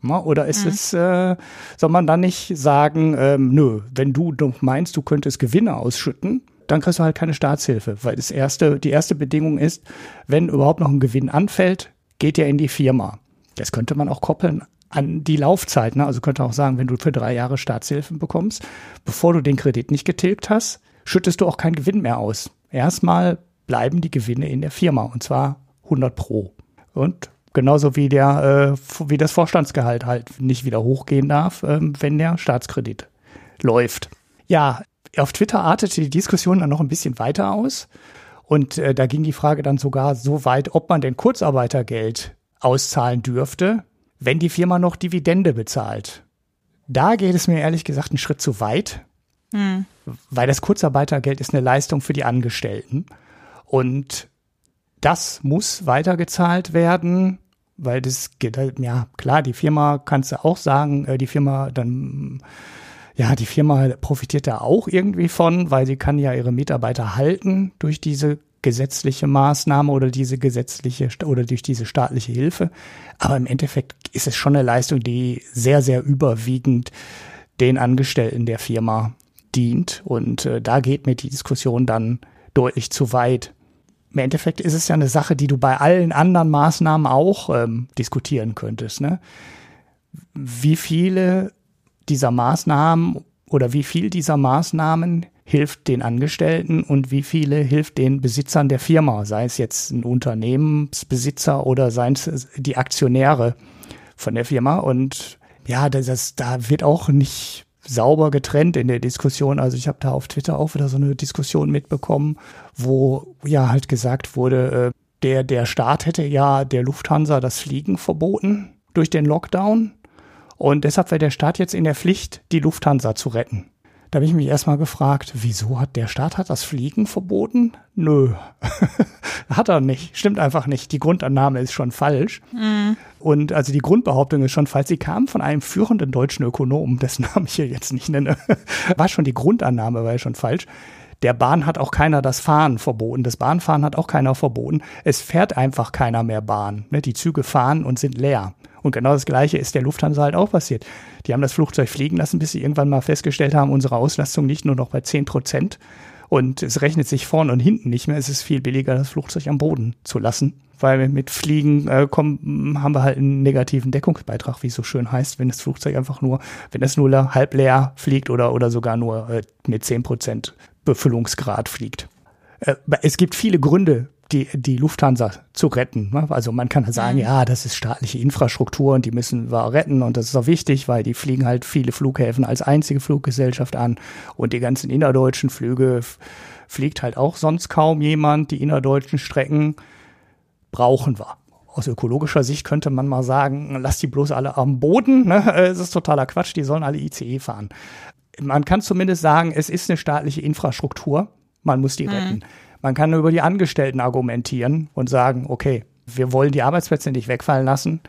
[SPEAKER 2] Oder ist mhm. es, äh, soll man dann nicht sagen, ähm, nö, wenn du meinst, du könntest Gewinne ausschütten, dann kriegst du halt keine Staatshilfe, weil das erste, die erste Bedingung ist, wenn überhaupt noch ein Gewinn anfällt, geht der in die Firma. Das könnte man auch koppeln an die Laufzeit. Ne? Also könnte auch sagen, wenn du für drei Jahre Staatshilfen bekommst, bevor du den Kredit nicht getilgt hast, schüttest du auch keinen Gewinn mehr aus. Erstmal bleiben die Gewinne in der Firma und zwar 100 pro. Und genauso wie der, äh, wie das Vorstandsgehalt halt nicht wieder hochgehen darf, äh, wenn der Staatskredit läuft. Ja, auf Twitter artete die Diskussion dann noch ein bisschen weiter aus. Und äh, da ging die Frage dann sogar so weit, ob man denn Kurzarbeitergeld auszahlen dürfte, wenn die Firma noch Dividende bezahlt. Da geht es mir ehrlich gesagt einen Schritt zu weit, hm. weil das Kurzarbeitergeld ist eine Leistung für die Angestellten. Und das muss weitergezahlt werden, weil das, ja klar, die Firma kannst du auch sagen, äh, die Firma dann ja, die Firma profitiert da auch irgendwie von, weil sie kann ja ihre Mitarbeiter halten durch diese gesetzliche Maßnahme oder diese gesetzliche oder durch diese staatliche Hilfe. Aber im Endeffekt ist es schon eine Leistung, die sehr, sehr überwiegend den Angestellten der Firma dient. Und äh, da geht mir die Diskussion dann deutlich zu weit. Im Endeffekt ist es ja eine Sache, die du bei allen anderen Maßnahmen auch ähm, diskutieren könntest. Ne? Wie viele dieser Maßnahmen oder wie viel dieser Maßnahmen hilft den Angestellten und wie viele hilft den Besitzern der Firma, sei es jetzt ein Unternehmensbesitzer oder seien es die Aktionäre von der Firma. Und ja, das, das, da wird auch nicht sauber getrennt in der Diskussion. Also ich habe da auf Twitter auch wieder so eine Diskussion mitbekommen, wo ja halt gesagt wurde, äh, der, der Staat hätte ja der Lufthansa das Fliegen verboten durch den Lockdown. Und deshalb wäre der Staat jetzt in der Pflicht, die Lufthansa zu retten. Da habe ich mich erstmal gefragt, wieso hat der Staat hat das Fliegen verboten? Nö, hat er nicht. Stimmt einfach nicht. Die Grundannahme ist schon falsch. Mhm. Und also die Grundbehauptung ist schon falsch. Sie kam von einem führenden deutschen Ökonomen, dessen Namen ich hier jetzt nicht nenne. War schon die Grundannahme, war ja schon falsch. Der Bahn hat auch keiner das Fahren verboten. Das Bahnfahren hat auch keiner verboten. Es fährt einfach keiner mehr Bahn. Ne? Die Züge fahren und sind leer. Und genau das Gleiche ist der Lufthansa halt auch passiert. Die haben das Flugzeug fliegen lassen, bis sie irgendwann mal festgestellt haben, unsere Auslastung liegt nur noch bei 10 Prozent. Und es rechnet sich vorne und hinten nicht mehr. Es ist viel billiger, das Flugzeug am Boden zu lassen. Weil mit Fliegen äh, kommen, haben wir halt einen negativen Deckungsbeitrag, wie es so schön heißt, wenn das Flugzeug einfach nur, wenn es nur halb leer fliegt oder, oder sogar nur äh, mit 10 Prozent Befüllungsgrad fliegt. Äh, es gibt viele Gründe, die, die Lufthansa zu retten. Ne? Also man kann sagen, mhm. ja, das ist staatliche Infrastruktur und die müssen wir retten und das ist auch wichtig, weil die fliegen halt viele Flughäfen als einzige Fluggesellschaft an und die ganzen innerdeutschen Flüge fliegt halt auch sonst kaum jemand. Die innerdeutschen Strecken brauchen wir. Aus ökologischer Sicht könnte man mal sagen, lass die bloß alle am Boden. Ne? Es ist totaler Quatsch, die sollen alle ICE fahren. Man kann zumindest sagen, es ist eine staatliche Infrastruktur. Man muss die mhm. retten. Man kann über die Angestellten argumentieren und sagen, okay, wir wollen die Arbeitsplätze nicht wegfallen lassen,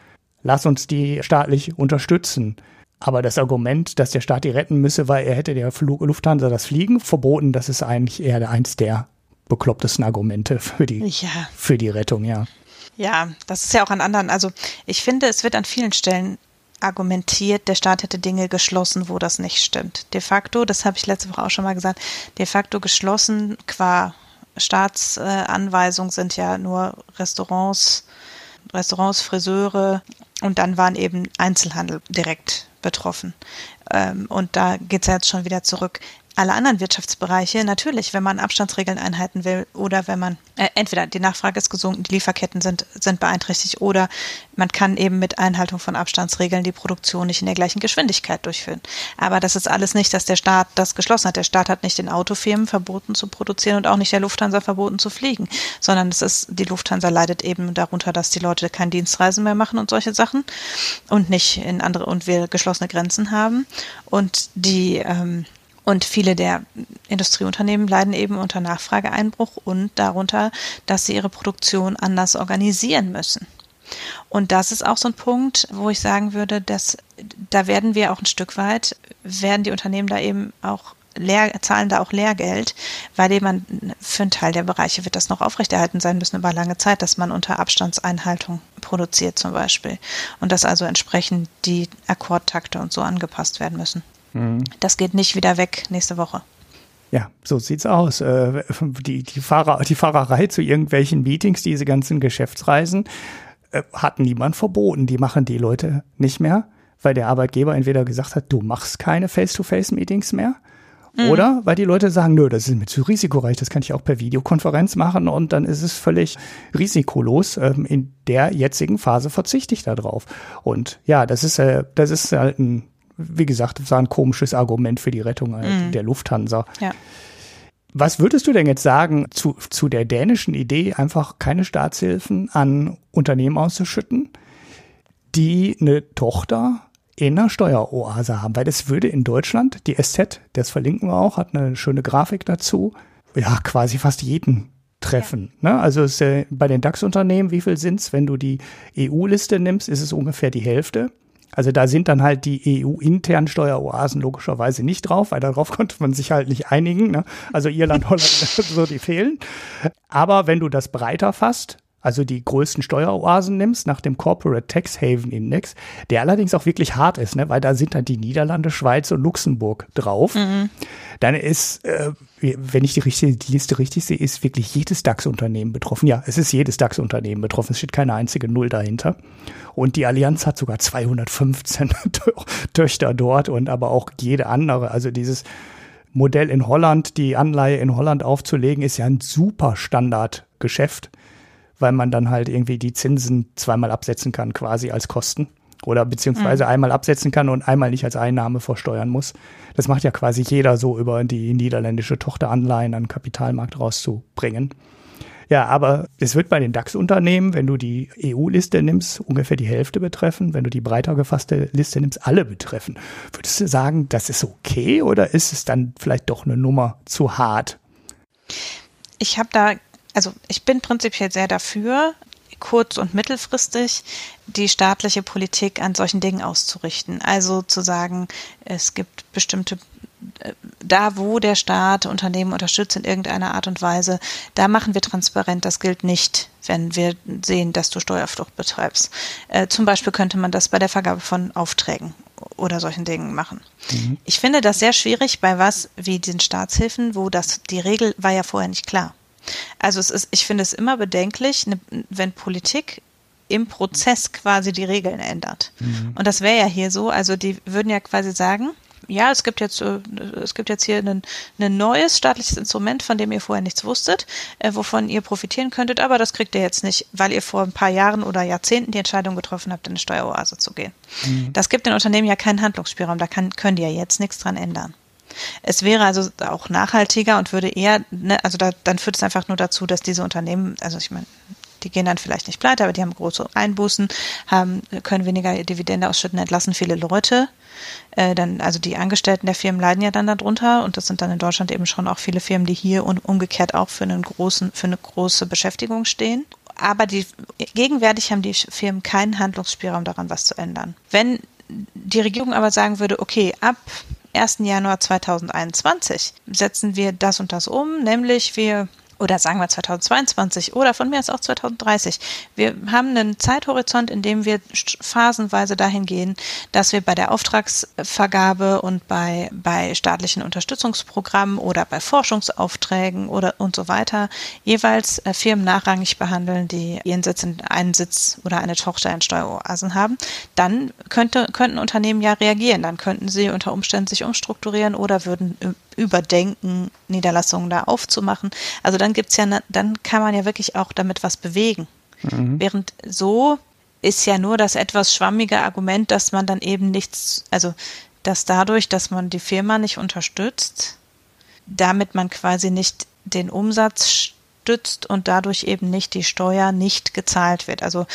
[SPEAKER 2] lass uns die staatlich unterstützen. Aber das Argument, dass der Staat die retten müsse, weil er hätte der Flug Lufthansa das Fliegen verboten, das ist eigentlich eher eins der beklopptesten Argumente für die, ja. für die Rettung, ja.
[SPEAKER 1] Ja, das ist ja auch an anderen. Also ich finde, es wird an vielen Stellen argumentiert, der Staat hätte Dinge geschlossen, wo das nicht stimmt. De facto, das habe ich letzte Woche auch schon mal gesagt, de facto geschlossen qua Staatsanweisung sind ja nur Restaurants, Restaurants, Friseure und dann waren eben Einzelhandel direkt betroffen. Ähm, und da geht es ja jetzt schon wieder zurück alle anderen Wirtschaftsbereiche, natürlich, wenn man Abstandsregeln einhalten will oder wenn man, äh, entweder die Nachfrage ist gesunken, die Lieferketten sind, sind beeinträchtigt oder man kann eben mit Einhaltung von Abstandsregeln die Produktion nicht in der gleichen Geschwindigkeit durchführen. Aber das ist alles nicht, dass der Staat das geschlossen hat. Der Staat hat nicht den Autofirmen verboten zu produzieren und auch nicht der Lufthansa verboten zu fliegen, sondern es ist, die Lufthansa leidet eben darunter, dass die Leute keine Dienstreisen mehr machen und solche Sachen und nicht in andere und wir geschlossene Grenzen haben. Und die, ähm, und viele der Industrieunternehmen leiden eben unter Nachfrageeinbruch und darunter, dass sie ihre Produktion anders organisieren müssen. Und das ist auch so ein Punkt, wo ich sagen würde, dass da werden wir auch ein Stück weit, werden die Unternehmen da eben auch Lehr, zahlen da auch Lehrgeld, weil eben für einen Teil der Bereiche wird das noch aufrechterhalten sein müssen über lange Zeit, dass man unter Abstandseinhaltung produziert zum Beispiel und dass also entsprechend die Akkordtakte und so angepasst werden müssen. Mhm. Das geht nicht wieder weg nächste Woche.
[SPEAKER 2] Ja, so sieht's aus. Äh, die, die, Fahrer, die Fahrerei zu irgendwelchen Meetings, diese ganzen Geschäftsreisen, äh, hat niemand verboten. Die machen die Leute nicht mehr, weil der Arbeitgeber entweder gesagt hat, du machst keine Face-to-Face-Meetings mehr. Mhm. Oder weil die Leute sagen, nö, das ist mir zu risikoreich, das kann ich auch per Videokonferenz machen und dann ist es völlig risikolos. Ähm, in der jetzigen Phase verzichte ich da drauf. Und ja, das ist, äh, das ist halt ein wie gesagt, das war ein komisches Argument für die Rettung halt mhm. der Lufthansa. Ja. Was würdest du denn jetzt sagen zu, zu der dänischen Idee, einfach keine Staatshilfen an Unternehmen auszuschütten, die eine Tochter in einer Steueroase haben? Weil das würde in Deutschland, die SZ, das verlinken wir auch, hat eine schöne Grafik dazu, ja, quasi fast jeden treffen. Ja. Ne? Also es, äh, bei den DAX-Unternehmen, wie viel sind es? Wenn du die EU-Liste nimmst, ist es ungefähr die Hälfte. Also da sind dann halt die EU-internen Steueroasen logischerweise nicht drauf, weil darauf konnte man sich halt nicht einigen. Ne? Also Irland, Holland, so die fehlen. Aber wenn du das breiter fasst, also die größten Steueroasen nimmst nach dem Corporate Tax Haven Index, der allerdings auch wirklich hart ist, ne? weil da sind dann die Niederlande, Schweiz und Luxemburg drauf. Mhm. Dann ist, äh, wenn ich die, richtige, die Liste richtig sehe, ist wirklich jedes DAX-Unternehmen betroffen. Ja, es ist jedes DAX-Unternehmen betroffen. Es steht keine einzige Null dahinter. Und die Allianz hat sogar 215 Töchter dort und aber auch jede andere. Also dieses Modell in Holland, die Anleihe in Holland aufzulegen, ist ja ein super Standardgeschäft, weil man dann halt irgendwie die Zinsen zweimal absetzen kann, quasi als Kosten. Oder beziehungsweise mhm. einmal absetzen kann und einmal nicht als Einnahme versteuern muss. Das macht ja quasi jeder so über die niederländische Tochteranleihen an den Kapitalmarkt rauszubringen. Ja, aber es wird bei den DAX-Unternehmen, wenn du die EU-Liste nimmst, ungefähr die Hälfte betreffen. Wenn du die breiter gefasste Liste nimmst, alle betreffen. Würdest du sagen, das ist okay oder ist es dann vielleicht doch eine Nummer zu hart?
[SPEAKER 1] Ich habe da, also ich bin prinzipiell sehr dafür, kurz- und mittelfristig die staatliche Politik an solchen Dingen auszurichten. Also zu sagen, es gibt bestimmte da, wo der Staat Unternehmen unterstützt in irgendeiner Art und Weise, da machen wir transparent. Das gilt nicht, wenn wir sehen, dass du Steuerflucht betreibst. Äh, zum Beispiel könnte man das bei der Vergabe von Aufträgen oder solchen Dingen machen. Mhm. Ich finde das sehr schwierig bei was wie den Staatshilfen, wo das die Regel war ja vorher nicht klar. Also es ist, ich finde es immer bedenklich, ne, wenn Politik im Prozess quasi die Regeln ändert. Mhm. Und das wäre ja hier so. Also die würden ja quasi sagen, ja, es gibt jetzt, äh, es gibt jetzt hier ein, ein neues staatliches Instrument, von dem ihr vorher nichts wusstet, äh, wovon ihr profitieren könntet, aber das kriegt ihr jetzt nicht, weil ihr vor ein paar Jahren oder Jahrzehnten die Entscheidung getroffen habt, in eine Steueroase zu gehen. Mhm. Das gibt den Unternehmen ja keinen Handlungsspielraum, da kann, können die ja jetzt nichts dran ändern. Es wäre also auch nachhaltiger und würde eher, ne, also da, dann führt es einfach nur dazu, dass diese Unternehmen, also ich meine, die gehen dann vielleicht nicht pleite, aber die haben große Einbußen, haben, können weniger Dividende ausschütten, entlassen viele Leute. Äh, dann, also die Angestellten der Firmen leiden ja dann darunter und das sind dann in Deutschland eben schon auch viele Firmen, die hier und umgekehrt auch für einen großen, für eine große Beschäftigung stehen. Aber die, gegenwärtig haben die Firmen keinen Handlungsspielraum daran, was zu ändern. Wenn die Regierung aber sagen würde, okay, ab 1. Januar 2021 setzen wir das und das um, nämlich wir oder sagen wir 2022 oder von mir aus auch 2030. Wir haben einen Zeithorizont, in dem wir phasenweise dahin gehen, dass wir bei der Auftragsvergabe und bei, bei staatlichen Unterstützungsprogrammen oder bei Forschungsaufträgen oder und so weiter jeweils äh, Firmen nachrangig behandeln, die ihren Sitz in einen Sitz oder eine Tochter in Steueroasen haben. Dann könnte, könnten Unternehmen ja reagieren. Dann könnten sie unter Umständen sich umstrukturieren oder würden überdenken, Niederlassungen da aufzumachen. Also dann gibt's ja, dann kann man ja wirklich auch damit was bewegen. Mhm. Während so ist ja nur das etwas schwammige Argument, dass man dann eben nichts, also dass dadurch, dass man die Firma nicht unterstützt, damit man quasi nicht den Umsatz stützt und dadurch eben nicht die Steuer nicht gezahlt wird. Also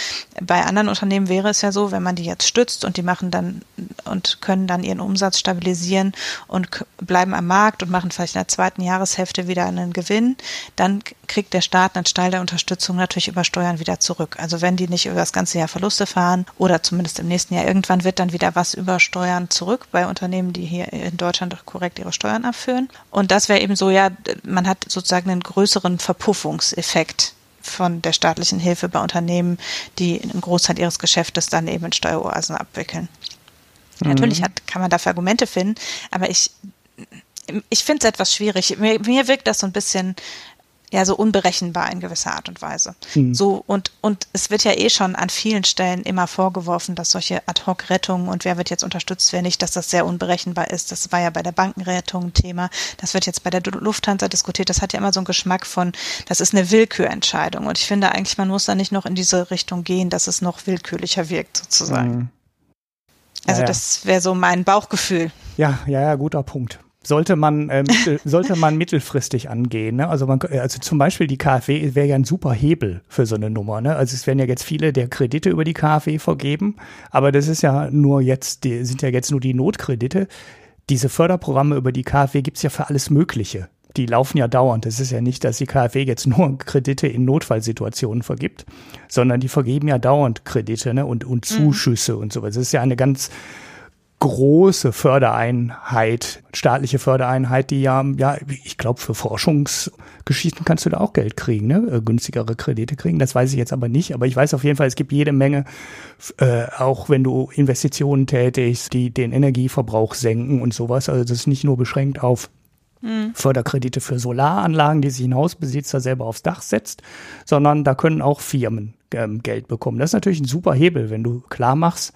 [SPEAKER 1] bei anderen Unternehmen wäre es ja so, wenn man die jetzt stützt und die machen dann und können dann ihren Umsatz stabilisieren und bleiben am Markt und machen vielleicht in der zweiten Jahreshälfte wieder einen Gewinn, dann kriegt der Staat einen Teil der Unterstützung natürlich über Steuern wieder zurück. Also wenn die nicht über das ganze Jahr Verluste fahren oder zumindest im nächsten Jahr irgendwann wird dann wieder was über Steuern zurück bei Unternehmen, die hier in Deutschland korrekt ihre Steuern abführen. Und das wäre eben so, ja, man hat sozusagen einen größeren Verpuff Abstufungseffekt von der staatlichen Hilfe bei Unternehmen, die einen Großteil ihres Geschäftes dann eben in Steueroasen abwickeln. Mhm. Natürlich hat, kann man dafür Argumente finden, aber ich, ich finde es etwas schwierig. Mir, mir wirkt das so ein bisschen ja so unberechenbar in gewisser Art und Weise. Mhm. So und und es wird ja eh schon an vielen Stellen immer vorgeworfen, dass solche Ad-hoc-Rettungen und wer wird jetzt unterstützt, wer nicht, dass das sehr unberechenbar ist. Das war ja bei der Bankenrettung ein Thema. Das wird jetzt bei der Lufthansa diskutiert. Das hat ja immer so einen Geschmack von, das ist eine Willkürentscheidung. Und ich finde eigentlich, man muss da nicht noch in diese Richtung gehen, dass es noch willkürlicher wirkt sozusagen. Mhm. Also ja, ja. das wäre so mein Bauchgefühl.
[SPEAKER 2] Ja, ja, ja, guter Punkt sollte man, äh, mittel, sollte man mittelfristig angehen. Ne? Also, man, also zum Beispiel die KfW wäre ja ein super Hebel für so eine Nummer. Ne? Also es werden ja jetzt viele der Kredite über die KfW vergeben, aber das ist ja nur jetzt, die sind ja jetzt nur die Notkredite. Diese Förderprogramme über die KfW gibt's ja für alles Mögliche. Die laufen ja dauernd. Es ist ja nicht, dass die KfW jetzt nur Kredite in Notfallsituationen vergibt, sondern die vergeben ja dauernd Kredite ne? und, und mhm. Zuschüsse mhm. und sowas. Das ist ja eine ganz große Fördereinheit, staatliche Fördereinheit, die ja, ja, ich glaube, für Forschungsgeschichten kannst du da auch Geld kriegen, ne? Äh, günstigere Kredite kriegen. Das weiß ich jetzt aber nicht. Aber ich weiß auf jeden Fall, es gibt jede Menge, äh, auch wenn du Investitionen tätigst, die den Energieverbrauch senken und sowas. Also das ist nicht nur beschränkt auf mhm. Förderkredite für Solaranlagen, die sich ein Hausbesitzer selber aufs Dach setzt, sondern da können auch Firmen ähm, Geld bekommen. Das ist natürlich ein super Hebel, wenn du klar machst,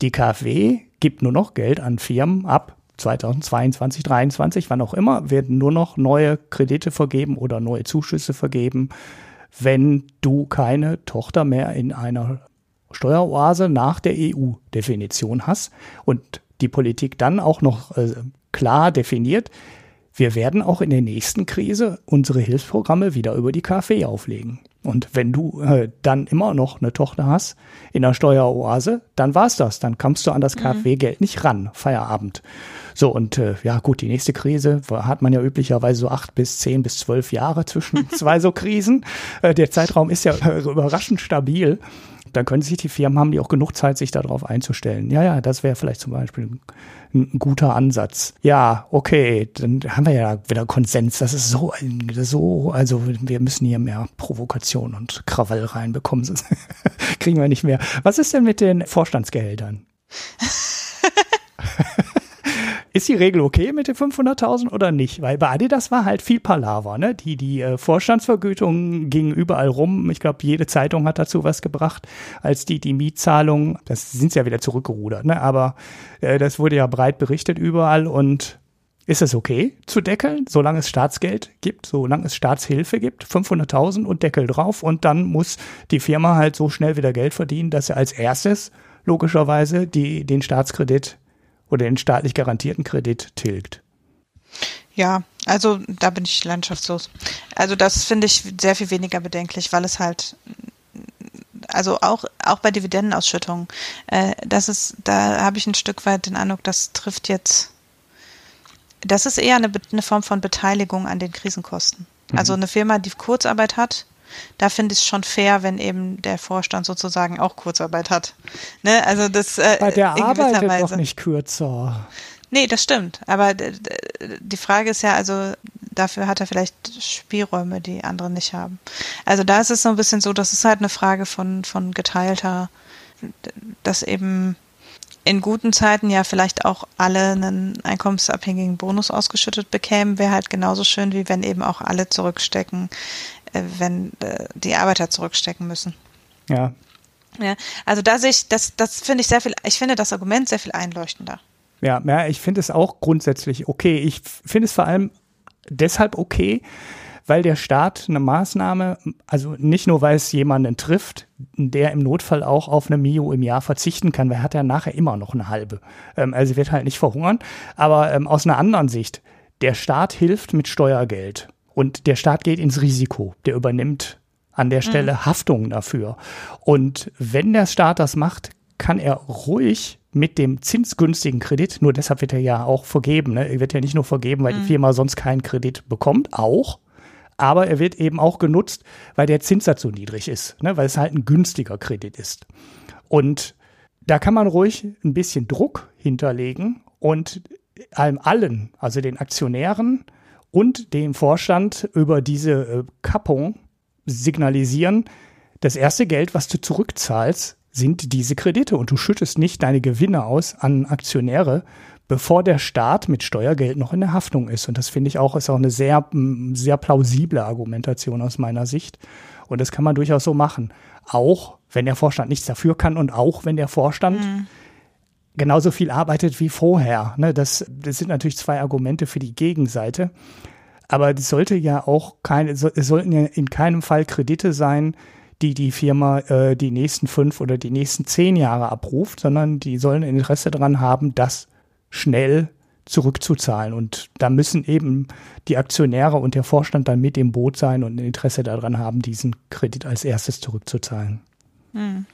[SPEAKER 2] die KfW gibt nur noch Geld an Firmen ab, 2022, 2023, wann auch immer, werden nur noch neue Kredite vergeben oder neue Zuschüsse vergeben, wenn du keine Tochter mehr in einer Steueroase nach der EU-Definition hast und die Politik dann auch noch äh, klar definiert, wir werden auch in der nächsten Krise unsere Hilfsprogramme wieder über die KfW auflegen. Und wenn du äh, dann immer noch eine Tochter hast in der Steueroase, dann war's das. Dann kommst du an das mhm. KfW-Geld nicht ran. Feierabend. So, und äh, ja gut, die nächste Krise hat man ja üblicherweise so acht bis zehn bis zwölf Jahre zwischen zwei so Krisen. Äh, der Zeitraum ist ja überraschend stabil dann können sich die Firmen haben die auch genug Zeit, sich darauf einzustellen. Ja, ja, das wäre vielleicht zum Beispiel ein, ein, guter Ansatz. Ja, okay, dann haben wir ja wieder Konsens. Das ist so, so, also wir müssen hier mehr Provokation und Krawall reinbekommen. Sonst kriegen wir nicht mehr. Was ist denn mit den Vorstandsgehältern? Ist die Regel okay mit den 500.000 oder nicht? Weil bei Adidas war halt viel Palaver, ne? Die, die äh, Vorstandsvergütung ging überall rum. Ich glaube, jede Zeitung hat dazu was gebracht, als die, die Mietzahlung, das sind ja wieder zurückgerudert, ne? Aber äh, das wurde ja breit berichtet überall und ist es okay zu deckeln, solange es Staatsgeld gibt, solange es Staatshilfe gibt, 500.000 und Deckel drauf und dann muss die Firma halt so schnell wieder Geld verdienen, dass er als erstes logischerweise die, den Staatskredit oder den staatlich garantierten Kredit tilgt.
[SPEAKER 1] Ja, also da bin ich landschaftslos. Also das finde ich sehr viel weniger bedenklich, weil es halt, also auch, auch bei Dividendenausschüttungen, äh, das ist, da habe ich ein Stück weit den Eindruck, das trifft jetzt, das ist eher eine, eine Form von Beteiligung an den Krisenkosten. Mhm. Also eine Firma, die Kurzarbeit hat, da finde ich es schon fair, wenn eben der Vorstand sozusagen auch Kurzarbeit hat. Ne? Also das
[SPEAKER 2] äh, Bei der arbeitet Weise. doch nicht kürzer.
[SPEAKER 1] Nee, das stimmt. Aber die Frage ist ja, also dafür hat er vielleicht Spielräume, die andere nicht haben. Also da ist es so ein bisschen so, das ist halt eine Frage von, von geteilter, dass eben in guten Zeiten ja vielleicht auch alle einen einkommensabhängigen Bonus ausgeschüttet bekämen, wäre halt genauso schön, wie wenn eben auch alle zurückstecken wenn äh, die Arbeiter zurückstecken müssen.
[SPEAKER 2] Ja.
[SPEAKER 1] ja also da sehe ich, das, das finde ich sehr viel, ich finde das Argument sehr viel einleuchtender.
[SPEAKER 2] Ja, ja ich finde es auch grundsätzlich okay. Ich finde es vor allem deshalb okay, weil der Staat eine Maßnahme, also nicht nur, weil es jemanden trifft, der im Notfall auch auf eine Mio im Jahr verzichten kann, weil er hat ja nachher immer noch eine halbe. Ähm, also wird halt nicht verhungern. Aber ähm, aus einer anderen Sicht, der Staat hilft mit Steuergeld. Und der Staat geht ins Risiko. Der übernimmt an der Stelle mhm. Haftung dafür. Und wenn der Staat das macht, kann er ruhig mit dem zinsgünstigen Kredit, nur deshalb wird er ja auch vergeben, ne? er wird ja nicht nur vergeben, weil mhm. die Firma sonst keinen Kredit bekommt, auch, aber er wird eben auch genutzt, weil der Zinssatz so niedrig ist, ne? weil es halt ein günstiger Kredit ist. Und da kann man ruhig ein bisschen Druck hinterlegen und allem allen, also den Aktionären, und dem Vorstand über diese äh, Kappung signalisieren, das erste Geld, was du zurückzahlst, sind diese Kredite und du schüttest nicht deine Gewinne aus an Aktionäre, bevor der Staat mit Steuergeld noch in der Haftung ist. Und das finde ich auch, ist auch eine sehr, sehr plausible Argumentation aus meiner Sicht. Und das kann man durchaus so machen. Auch wenn der Vorstand nichts dafür kann und auch wenn der Vorstand mhm genauso viel arbeitet wie vorher. Ne? Das, das sind natürlich zwei Argumente für die Gegenseite. Aber es sollte ja auch keine, es sollten ja in keinem Fall Kredite sein, die die Firma äh, die nächsten fünf oder die nächsten zehn Jahre abruft, sondern die sollen Interesse daran haben, das schnell zurückzuzahlen. Und da müssen eben die Aktionäre und der Vorstand dann mit im Boot sein und ein Interesse daran haben, diesen Kredit als erstes zurückzuzahlen. Hm.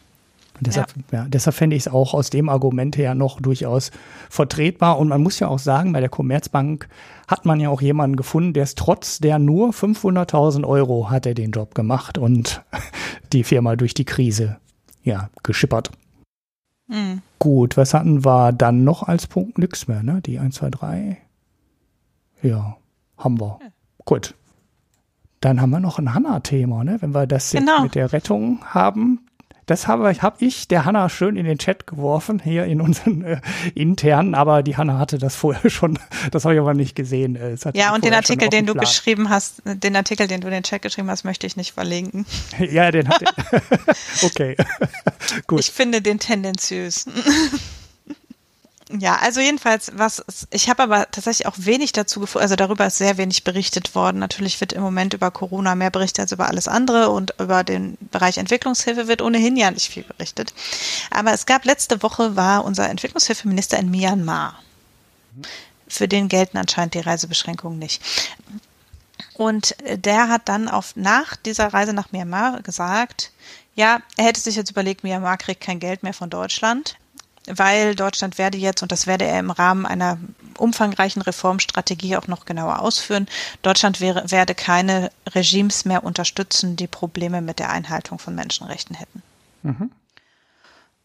[SPEAKER 2] Und deshalb, ja. ja deshalb fände ich es auch aus dem Argument her noch durchaus vertretbar. Und man muss ja auch sagen, bei der Commerzbank hat man ja auch jemanden gefunden, der es trotz der nur 500.000 Euro hat er den Job gemacht und die Firma durch die Krise, ja, geschippert. Mhm. Gut, was hatten wir dann noch als Punkt? Nix mehr, ne? Die 1, 2, 3. Ja, haben wir. Ja. Gut. Dann haben wir noch ein Hanna-Thema, ne? Wenn wir das genau. mit der Rettung haben, das habe hab ich der Hanna schön in den Chat geworfen, hier in unseren äh, internen, aber die Hanna hatte das vorher schon, das habe ich aber nicht gesehen.
[SPEAKER 1] Äh, ja, und den Artikel, den du geschrieben hast, den Artikel, den du in den Chat geschrieben hast, möchte ich nicht verlinken.
[SPEAKER 2] ja, den hatte ich. okay,
[SPEAKER 1] gut. Ich finde den tendenziös. Ja, also jedenfalls, was ich habe aber tatsächlich auch wenig dazu gefunden, also darüber ist sehr wenig berichtet worden. Natürlich wird im Moment über Corona mehr berichtet als über alles andere und über den Bereich Entwicklungshilfe wird ohnehin ja nicht viel berichtet. Aber es gab letzte Woche war unser Entwicklungshilfeminister in Myanmar. Für den gelten anscheinend die Reisebeschränkungen nicht. Und der hat dann auf, nach dieser Reise nach Myanmar gesagt, ja, er hätte sich jetzt überlegt, Myanmar kriegt kein Geld mehr von Deutschland weil Deutschland werde jetzt, und das werde er im Rahmen einer umfangreichen Reformstrategie auch noch genauer ausführen, Deutschland wäre, werde keine Regimes mehr unterstützen, die Probleme mit der Einhaltung von Menschenrechten hätten. Mhm.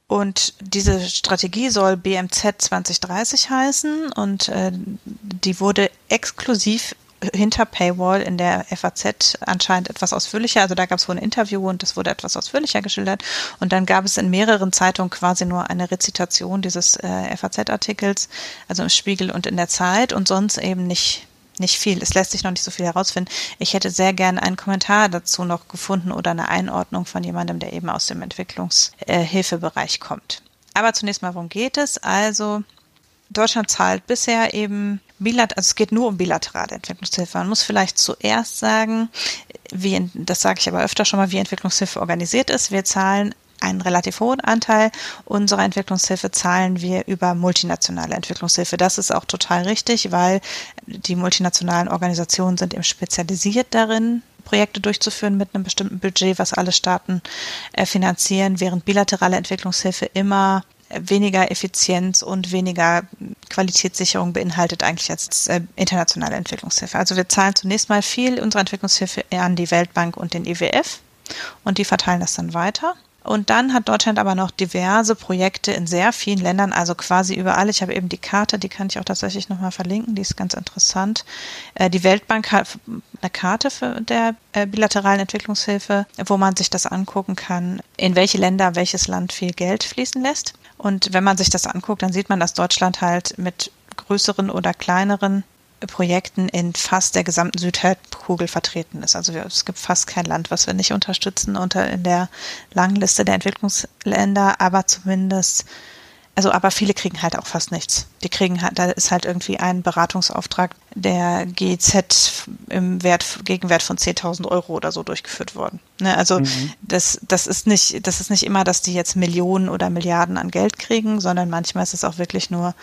[SPEAKER 1] Und diese Strategie soll BMZ 2030 heißen und äh, die wurde exklusiv hinter Paywall in der FAZ anscheinend etwas ausführlicher. Also da gab es wohl ein Interview und das wurde etwas ausführlicher geschildert. Und dann gab es in mehreren Zeitungen quasi nur eine Rezitation dieses äh, FAZ-Artikels, also im Spiegel und in der Zeit und sonst eben nicht nicht viel. Es lässt sich noch nicht so viel herausfinden. Ich hätte sehr gerne einen Kommentar dazu noch gefunden oder eine Einordnung von jemandem, der eben aus dem Entwicklungshilfebereich äh, kommt. Aber zunächst mal, worum geht es? Also Deutschland zahlt bisher eben bilateral, also es geht nur um bilaterale Entwicklungshilfe. Man muss vielleicht zuerst sagen, wie, das sage ich aber öfter schon mal, wie Entwicklungshilfe organisiert ist. Wir zahlen einen relativ hohen Anteil unserer Entwicklungshilfe zahlen wir über multinationale Entwicklungshilfe. Das ist auch total richtig, weil die multinationalen Organisationen sind eben spezialisiert darin, Projekte durchzuführen mit einem bestimmten Budget, was alle Staaten äh, finanzieren, während bilaterale Entwicklungshilfe immer weniger Effizienz und weniger Qualitätssicherung beinhaltet eigentlich als äh, internationale Entwicklungshilfe. Also wir zahlen zunächst mal viel unserer Entwicklungshilfe an die Weltbank und den IWF und die verteilen das dann weiter. Und dann hat Deutschland aber noch diverse Projekte in sehr vielen Ländern, also quasi überall. Ich habe eben die Karte, die kann ich auch tatsächlich nochmal verlinken, die ist ganz interessant. Äh, die Weltbank hat eine Karte für der äh, bilateralen Entwicklungshilfe, wo man sich das angucken kann, in welche Länder welches Land viel Geld fließen läsft. Und wenn man sich das anguckt, dann sieht man, dass Deutschland halt mit größeren oder kleineren Projekten in fast der gesamten Südhalbkugel vertreten ist. Also es gibt fast kein Land, was wir nicht unterstützen unter in der langen Liste der Entwicklungsländer, aber zumindest also aber viele kriegen halt auch fast nichts. Die kriegen halt, da ist halt irgendwie ein Beratungsauftrag der GZ im Wert, Gegenwert von 10.000 Euro oder so durchgeführt worden. Ne, also mhm. das, das ist nicht, das ist nicht immer, dass die jetzt Millionen oder Milliarden an Geld kriegen, sondern manchmal ist es auch wirklich nur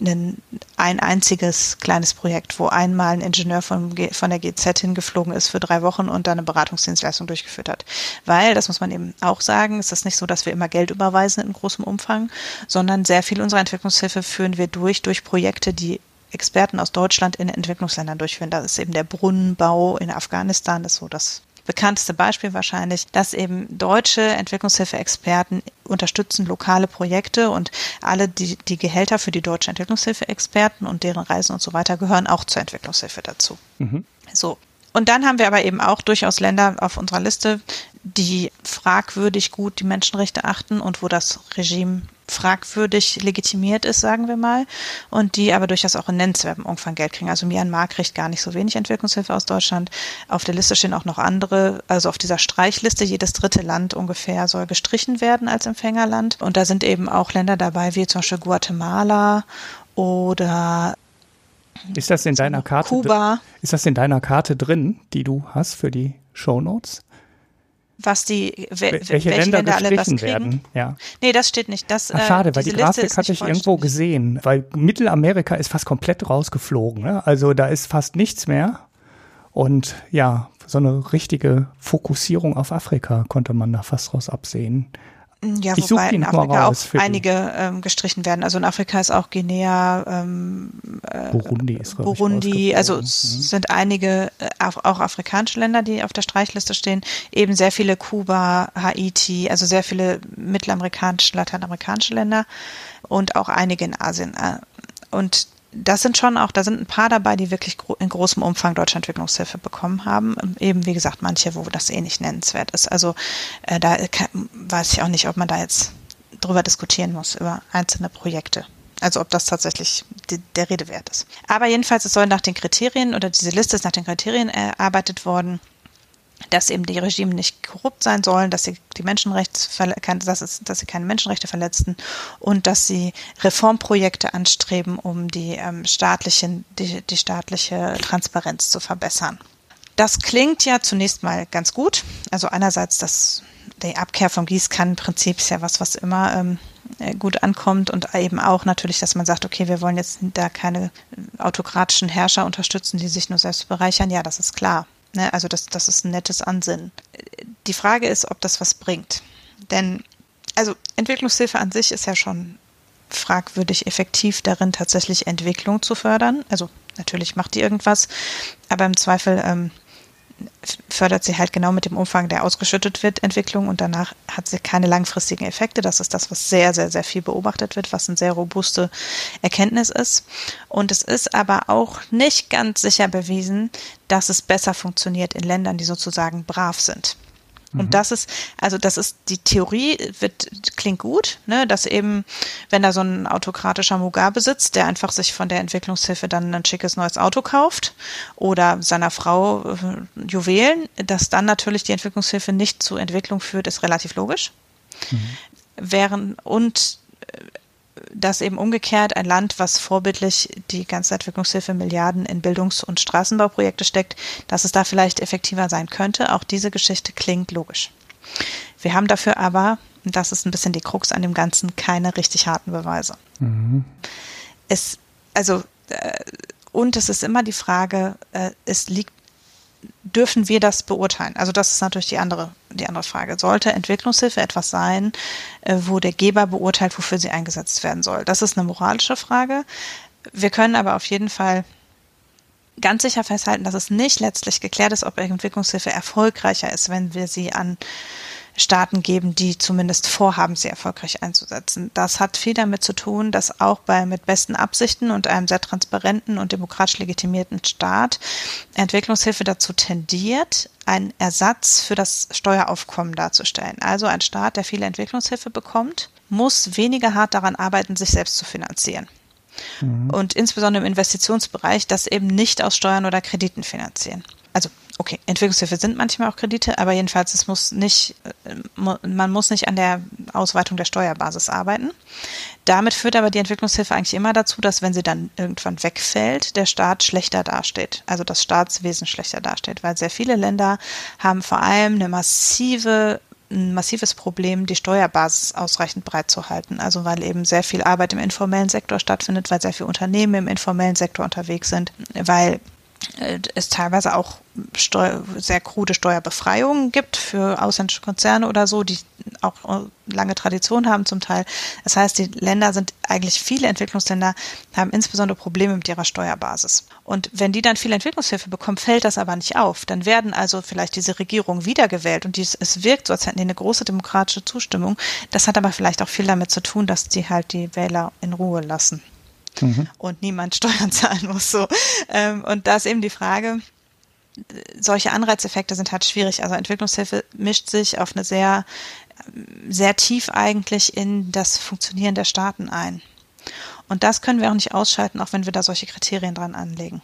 [SPEAKER 1] ein, ein einziges kleines Projekt, wo einmal ein Ingenieur von, von der GZ hingeflogen ist für drei Wochen und dann eine Beratungsdienstleistung durchgeführt hat. Weil, das muss man eben auch sagen, es ist nicht so, dass wir immer Geld überweisen in großem Umfang, sondern sehr viel unserer Entwicklungshilfe führen wir durch, durch Projekte, die Experten aus Deutschland in Entwicklungsländern durchführen. Das ist eben der Brunnenbau in Afghanistan, das ist so das bekannteste Beispiel wahrscheinlich, dass eben deutsche Entwicklungshilfe-Experten unterstützen lokale Projekte und alle die, die Gehälter für die deutschen Entwicklungshilfe-Experten und deren Reisen und so weiter gehören auch zur Entwicklungshilfe dazu. Mhm. So. Und dann haben wir aber eben auch durchaus Länder auf unserer Liste, die fragwürdig gut die Menschenrechte achten und wo das Regime fragwürdig legitimiert ist, sagen wir mal, und die aber durchaus auch in nennenswertem Umfang Geld kriegen. Also Myanmar kriegt gar nicht so wenig Entwicklungshilfe aus Deutschland. Auf der Liste stehen auch noch andere, also auf dieser Streichliste, jedes dritte Land ungefähr soll gestrichen werden als Empfängerland. Und da sind eben auch Länder dabei, wie zum Beispiel Guatemala oder
[SPEAKER 2] ist das in deiner Karte?
[SPEAKER 1] Kuba.
[SPEAKER 2] Ist das in deiner Karte drin, die du hast für die Show Notes?
[SPEAKER 1] Was die
[SPEAKER 2] wel, welche, welche Länder, Länder alle was kriegen. werden. Ja.
[SPEAKER 1] Nee, das steht nicht. Das,
[SPEAKER 2] Ach, schade, äh, weil die Grafik hatte ich irgendwo gesehen, weil Mittelamerika ist fast komplett rausgeflogen. Ne? Also da ist fast nichts mehr. Und ja, so eine richtige Fokussierung auf Afrika konnte man da fast raus absehen.
[SPEAKER 1] Ja, ich wobei in Afrika auch einige ähm, gestrichen werden. Also in Afrika ist auch Guinea, ähm,
[SPEAKER 2] äh, Burundi ist
[SPEAKER 1] Burundi, also mhm. sind einige äh, auch afrikanische Länder, die auf der Streichliste stehen. Eben sehr viele Kuba, Haiti, also sehr viele mittelamerikanische, lateinamerikanische Länder und auch einige in Asien. Äh, und das sind schon auch, da sind ein paar dabei, die wirklich in großem Umfang deutsche Entwicklungshilfe bekommen haben. Eben, wie gesagt, manche, wo das eh nicht nennenswert ist. Also äh, da kann, weiß ich auch nicht, ob man da jetzt drüber diskutieren muss, über einzelne Projekte. Also ob das tatsächlich die, der Rede wert ist. Aber jedenfalls, es soll nach den Kriterien oder diese Liste ist nach den Kriterien erarbeitet worden, dass eben die Regime nicht korrupt sein sollen, dass sie die Menschenrechts dass, es, dass sie keine Menschenrechte verletzten und dass sie Reformprojekte anstreben, um die ähm, staatlichen, die, die staatliche Transparenz zu verbessern. Das klingt ja zunächst mal ganz gut. Also einerseits das die Abkehr vom Gießkannenprinzip ist ja was, was immer ähm, äh, gut ankommt und eben auch natürlich, dass man sagt, okay, wir wollen jetzt da keine autokratischen Herrscher unterstützen, die sich nur selbst bereichern. Ja, das ist klar. Ne? Also das, das ist ein nettes Ansinnen. Die Frage ist, ob das was bringt. Denn also Entwicklungshilfe an sich ist ja schon fragwürdig effektiv darin, tatsächlich Entwicklung zu fördern. Also natürlich macht die irgendwas, aber im Zweifel ähm, fördert sie halt genau mit dem Umfang, der ausgeschüttet wird, Entwicklung und danach hat sie keine langfristigen Effekte. Das ist das, was sehr, sehr, sehr viel beobachtet wird, was eine sehr robuste Erkenntnis ist. Und es ist aber auch nicht ganz sicher bewiesen, dass es besser funktioniert in Ländern, die sozusagen brav sind. Und mhm. das ist, also das ist, die Theorie wird, klingt gut, ne, dass eben, wenn da so ein autokratischer Mugabe sitzt, der einfach sich von der Entwicklungshilfe dann ein schickes neues Auto kauft oder seiner Frau äh, Juwelen, dass dann natürlich die Entwicklungshilfe nicht zu Entwicklung führt, ist relativ logisch. Mhm. Während, und äh, dass eben umgekehrt ein Land, was vorbildlich die ganze Entwicklungshilfe Milliarden in Bildungs- und Straßenbauprojekte steckt, dass es da vielleicht effektiver sein könnte. Auch diese Geschichte klingt logisch. Wir haben dafür aber, und das ist ein bisschen die Krux an dem Ganzen, keine richtig harten Beweise. Mhm. Es, also, äh, und es ist immer die Frage, äh, es liegt dürfen wir das beurteilen? Also das ist natürlich die andere, die andere Frage. Sollte Entwicklungshilfe etwas sein, äh, wo der Geber beurteilt, wofür sie eingesetzt werden soll? Das ist eine moralische Frage. Wir können aber auf jeden Fall ganz sicher festhalten, dass es nicht letztlich geklärt ist, ob Entwicklungshilfe erfolgreicher ist, wenn wir sie an Staaten geben, die zumindest vorhaben, sie erfolgreich einzusetzen. Das hat viel damit zu tun, dass auch bei mit besten Absichten und einem sehr transparenten und demokratisch legitimierten Staat Entwicklungshilfe dazu tendiert, einen Ersatz für das Steueraufkommen darzustellen. Also ein Staat, der viele Entwicklungshilfe bekommt, muss weniger hart daran arbeiten, sich selbst zu finanzieren. Mhm. Und insbesondere im Investitionsbereich das eben nicht aus Steuern oder Krediten finanzieren. Also okay, Entwicklungshilfe sind manchmal auch Kredite, aber jedenfalls es muss nicht, äh, man muss nicht an der Ausweitung der Steuerbasis arbeiten. Damit führt aber die Entwicklungshilfe eigentlich immer dazu, dass wenn sie dann irgendwann wegfällt, der Staat schlechter dasteht, also das Staatswesen schlechter dasteht, weil sehr viele Länder haben vor allem eine massive ein massives Problem, die Steuerbasis ausreichend breit zu halten. Also weil eben sehr viel Arbeit im informellen Sektor stattfindet, weil sehr viele Unternehmen im informellen Sektor unterwegs sind, weil es teilweise auch Steu sehr krude Steuerbefreiungen gibt für ausländische Konzerne oder so, die auch lange Tradition haben zum Teil. Das heißt, die Länder sind eigentlich viele Entwicklungsländer haben insbesondere Probleme mit ihrer Steuerbasis. Und wenn die dann viel Entwicklungshilfe bekommen, fällt das aber nicht auf. Dann werden also vielleicht diese Regierungen wiedergewählt und dies, es wirkt so, als hätten die eine große demokratische Zustimmung. Das hat aber vielleicht auch viel damit zu tun, dass die halt die Wähler in Ruhe lassen mhm. und niemand Steuern zahlen muss. So. Ähm, und da ist eben die Frage, solche Anreizeffekte sind halt schwierig. Also Entwicklungshilfe mischt sich auf eine sehr, sehr tief eigentlich in das Funktionieren der Staaten ein. Und das können wir auch nicht ausschalten, auch wenn wir da solche Kriterien dran anlegen.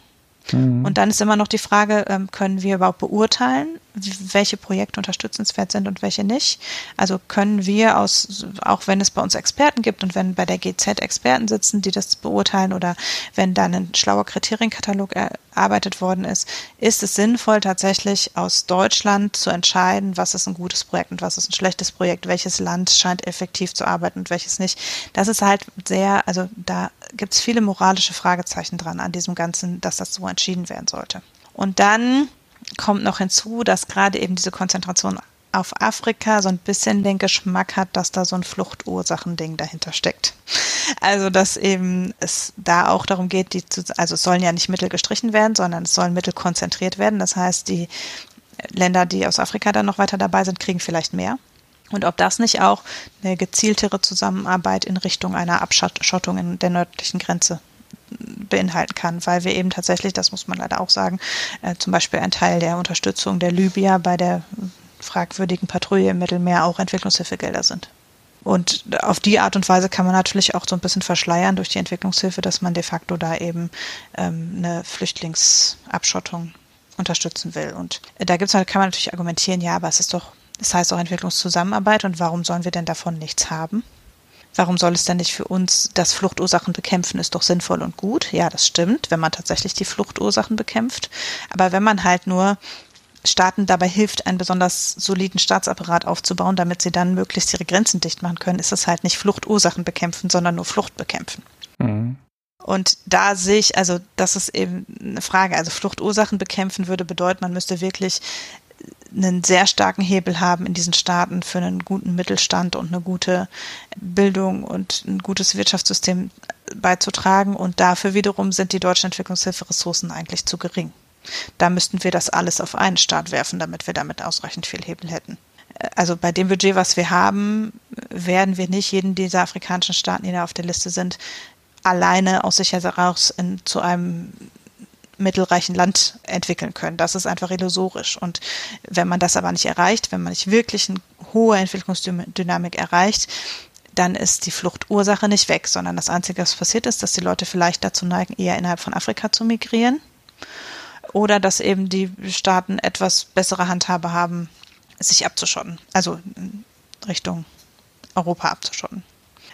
[SPEAKER 1] Mhm. Und dann ist immer noch die Frage, ähm, können wir überhaupt beurteilen, welche Projekte unterstützenswert sind und welche nicht? Also können wir aus, auch wenn es bei uns Experten gibt und wenn bei der GZ Experten sitzen, die das beurteilen oder wenn da ein schlauer Kriterienkatalog erarbeitet worden ist, ist es sinnvoll tatsächlich aus Deutschland zu entscheiden, was ist ein gutes Projekt und was ist ein schlechtes Projekt, welches Land scheint effektiv zu arbeiten und welches nicht. Das ist halt sehr, also da gibt es viele moralische Fragezeichen dran an diesem Ganzen, dass das so entschieden werden sollte. Und dann kommt noch hinzu, dass gerade eben diese Konzentration auf Afrika so ein bisschen den Geschmack hat, dass da so ein Fluchtursachending dahinter steckt. Also, dass eben es da auch darum geht, die zu, also es sollen ja nicht Mittel gestrichen werden, sondern es sollen Mittel konzentriert werden. Das heißt, die Länder, die aus Afrika dann noch weiter dabei sind, kriegen vielleicht mehr. Und ob das nicht auch eine gezieltere Zusammenarbeit in Richtung einer Abschottung in der nördlichen Grenze beinhalten kann, weil wir eben tatsächlich, das muss man leider auch sagen, äh, zum Beispiel ein Teil der Unterstützung der Libyer bei der fragwürdigen Patrouille im Mittelmeer auch Entwicklungshilfegelder sind. Und auf die Art und Weise kann man natürlich auch so ein bisschen verschleiern durch die Entwicklungshilfe, dass man de facto da eben ähm, eine Flüchtlingsabschottung unterstützen will. Und da gibt's, kann man natürlich argumentieren, ja, aber es ist doch, das heißt auch Entwicklungszusammenarbeit und warum sollen wir denn davon nichts haben? Warum soll es denn nicht für uns, das Fluchtursachen bekämpfen ist doch sinnvoll und gut? Ja, das stimmt, wenn man tatsächlich die Fluchtursachen bekämpft. Aber wenn man halt nur Staaten dabei hilft, einen besonders soliden Staatsapparat aufzubauen, damit sie dann möglichst ihre Grenzen dicht machen können, ist es halt nicht Fluchtursachen bekämpfen, sondern nur Flucht bekämpfen. Mhm. Und da sehe ich, also das ist eben eine Frage. Also Fluchtursachen bekämpfen würde bedeuten, man müsste wirklich einen sehr starken Hebel haben in diesen Staaten für einen guten Mittelstand und eine gute Bildung und ein gutes Wirtschaftssystem beizutragen. Und dafür wiederum sind die deutschen Entwicklungshilferessourcen eigentlich zu gering. Da müssten wir das alles auf einen Staat werfen, damit wir damit ausreichend viel Hebel hätten. Also bei dem Budget, was wir haben, werden wir nicht jeden dieser afrikanischen Staaten, die da auf der Liste sind, alleine aus sich heraus in, zu einem mittelreichen Land entwickeln können. Das ist einfach illusorisch. Und wenn man das aber nicht erreicht, wenn man nicht wirklich eine hohe Entwicklungsdynamik erreicht, dann ist die Fluchtursache nicht weg, sondern das Einzige, was passiert ist, dass die Leute vielleicht dazu neigen, eher innerhalb von Afrika zu migrieren oder dass eben die Staaten etwas bessere Handhabe haben, sich abzuschotten, also Richtung Europa abzuschotten.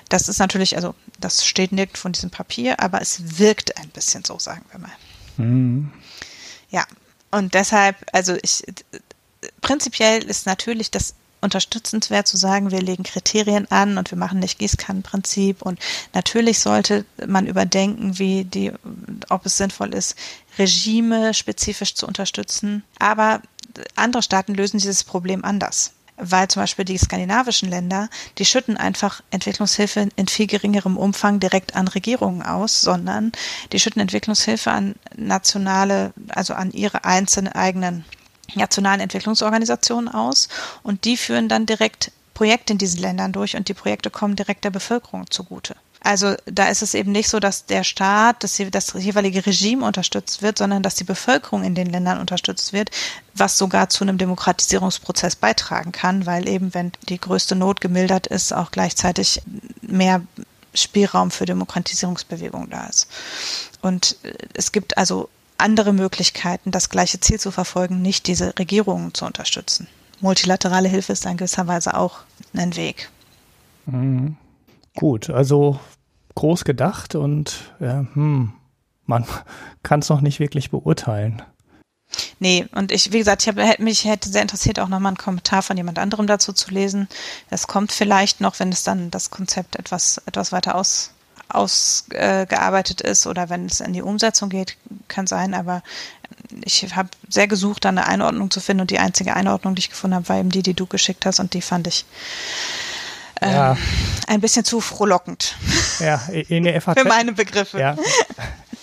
[SPEAKER 1] Das ist natürlich, also das steht nirgendwo in diesem Papier, aber es wirkt ein bisschen so, sagen wir mal. Mhm. Ja, und deshalb, also ich, prinzipiell ist natürlich das unterstützenswert zu sagen, wir legen Kriterien an und wir machen nicht Gießkannenprinzip und natürlich sollte man überdenken, wie die, ob es sinnvoll ist, Regime spezifisch zu unterstützen. Aber andere Staaten lösen dieses Problem anders weil zum Beispiel die skandinavischen Länder, die schütten einfach Entwicklungshilfe in viel geringerem Umfang direkt an Regierungen aus, sondern die schütten Entwicklungshilfe an nationale, also an ihre einzelnen eigenen nationalen Entwicklungsorganisationen aus und die führen dann direkt Projekte in diesen Ländern durch und die Projekte kommen direkt der Bevölkerung zugute. Also da ist es eben nicht so, dass der Staat, dass das jeweilige Regime unterstützt wird, sondern dass die Bevölkerung in den Ländern unterstützt wird, was sogar zu einem Demokratisierungsprozess beitragen kann, weil eben, wenn die größte Not gemildert ist, auch gleichzeitig mehr Spielraum für Demokratisierungsbewegungen da ist. Und äh, es gibt also andere Möglichkeiten, das gleiche Ziel zu verfolgen, nicht diese Regierungen zu unterstützen. Multilaterale Hilfe ist in gewisser Weise auch ein Weg.
[SPEAKER 2] Mhm. Gut, also groß gedacht und ja, hm, man kann es noch nicht wirklich beurteilen.
[SPEAKER 1] Nee, und ich, wie gesagt, ich hab, hätte mich hätte sehr interessiert, auch nochmal einen Kommentar von jemand anderem dazu zu lesen. Das kommt vielleicht noch, wenn es dann das Konzept etwas, etwas weiter aus, ausgearbeitet äh, ist oder wenn es in die Umsetzung geht, kann sein, aber ich habe sehr gesucht, da eine Einordnung zu finden und die einzige Einordnung, die ich gefunden habe, war eben die, die du geschickt hast und die fand ich ja. Ähm, ein bisschen zu frohlockend.
[SPEAKER 2] Ja, in der FAZ.
[SPEAKER 1] Für meine Begriffe.
[SPEAKER 2] Ja.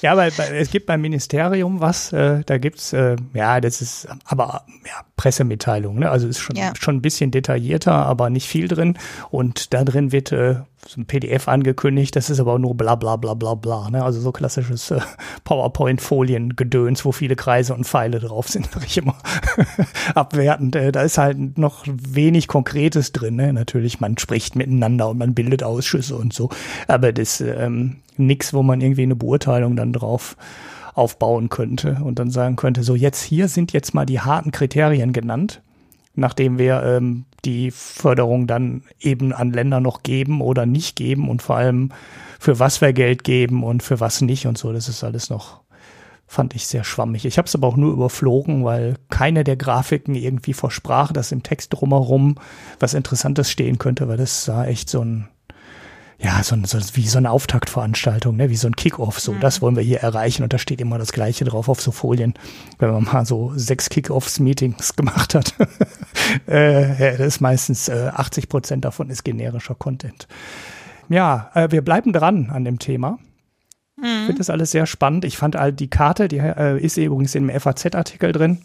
[SPEAKER 2] Ja, weil es gibt beim Ministerium was, äh, da gibt's äh, ja, das ist aber ja, Pressemitteilung, ne? Also ist schon, ja. schon ein bisschen detaillierter, aber nicht viel drin. Und da drin wird äh, so ein PDF angekündigt, das ist aber nur bla bla bla bla bla. Ne? Also so klassisches äh, PowerPoint-Folien-Gedöns, wo viele Kreise und Pfeile drauf sind, sag ich immer abwertend. Äh, da ist halt noch wenig Konkretes drin. Ne? Natürlich, man spricht miteinander und man bildet Ausschüsse und so. Aber das ähm, nix, wo man irgendwie eine Beurteilung dann drauf aufbauen könnte und dann sagen könnte, so jetzt hier sind jetzt mal die harten Kriterien genannt, nachdem wir ähm, die Förderung dann eben an Länder noch geben oder nicht geben und vor allem für was wir Geld geben und für was nicht und so. Das ist alles noch, fand ich sehr schwammig. Ich habe es aber auch nur überflogen, weil keine der Grafiken irgendwie versprach, dass im Text drumherum was Interessantes stehen könnte, weil das sah echt so ein ja, so, so wie so eine Auftaktveranstaltung, ne? wie so ein Kickoff. So, mhm. das wollen wir hier erreichen und da steht immer das Gleiche drauf auf so Folien, wenn man mal so sechs Kickoffs-Meetings gemacht hat. äh, das ist meistens äh, 80 Prozent davon ist generischer Content. Ja, äh, wir bleiben dran an dem Thema. Mhm. Ich finde das alles sehr spannend. Ich fand all die Karte, die äh, ist übrigens im FAZ-Artikel drin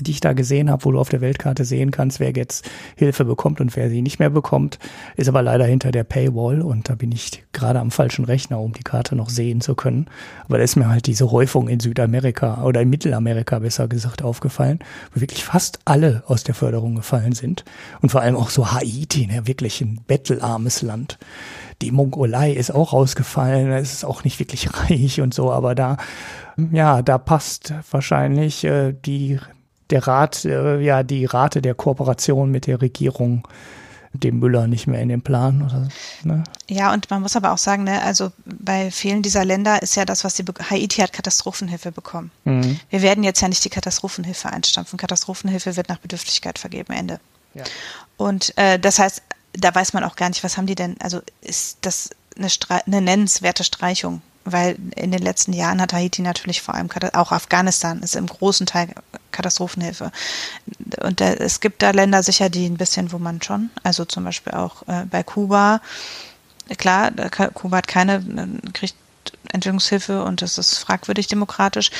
[SPEAKER 2] die ich da gesehen habe, wo du auf der Weltkarte sehen kannst, wer jetzt Hilfe bekommt und wer sie nicht mehr bekommt, ist aber leider hinter der Paywall und da bin ich gerade am falschen Rechner, um die Karte noch sehen zu können. Aber da ist mir halt diese Häufung in Südamerika oder in Mittelamerika besser gesagt aufgefallen, wo wirklich fast alle aus der Förderung gefallen sind und vor allem auch so Haiti, ne, wirklich ein bettelarmes Land. Die Mongolei ist auch rausgefallen, es ist auch nicht wirklich reich und so, aber da, ja, da passt wahrscheinlich äh, die, der Rat, äh, ja, die Rate der Kooperation mit der Regierung dem Müller nicht mehr in den Plan oder
[SPEAKER 1] ne? Ja, und man muss aber auch sagen, ne, also bei vielen dieser Länder ist ja das, was sie Haiti hat Katastrophenhilfe bekommen. Mhm. Wir werden jetzt ja nicht die Katastrophenhilfe einstampfen. Katastrophenhilfe wird nach Bedürftigkeit vergeben, Ende. Ja. Und äh, das heißt, da weiß man auch gar nicht, was haben die denn, also ist das eine, eine nennenswerte Streichung weil in den letzten Jahren hat Haiti natürlich vor allem, auch Afghanistan ist im großen Teil Katastrophenhilfe. Und da, es gibt da Länder sicher, die ein bisschen, wo man schon, also zum Beispiel auch äh, bei Kuba, klar, Kuba hat keine, äh, kriegt Entwicklungshilfe und das ist fragwürdig demokratisch.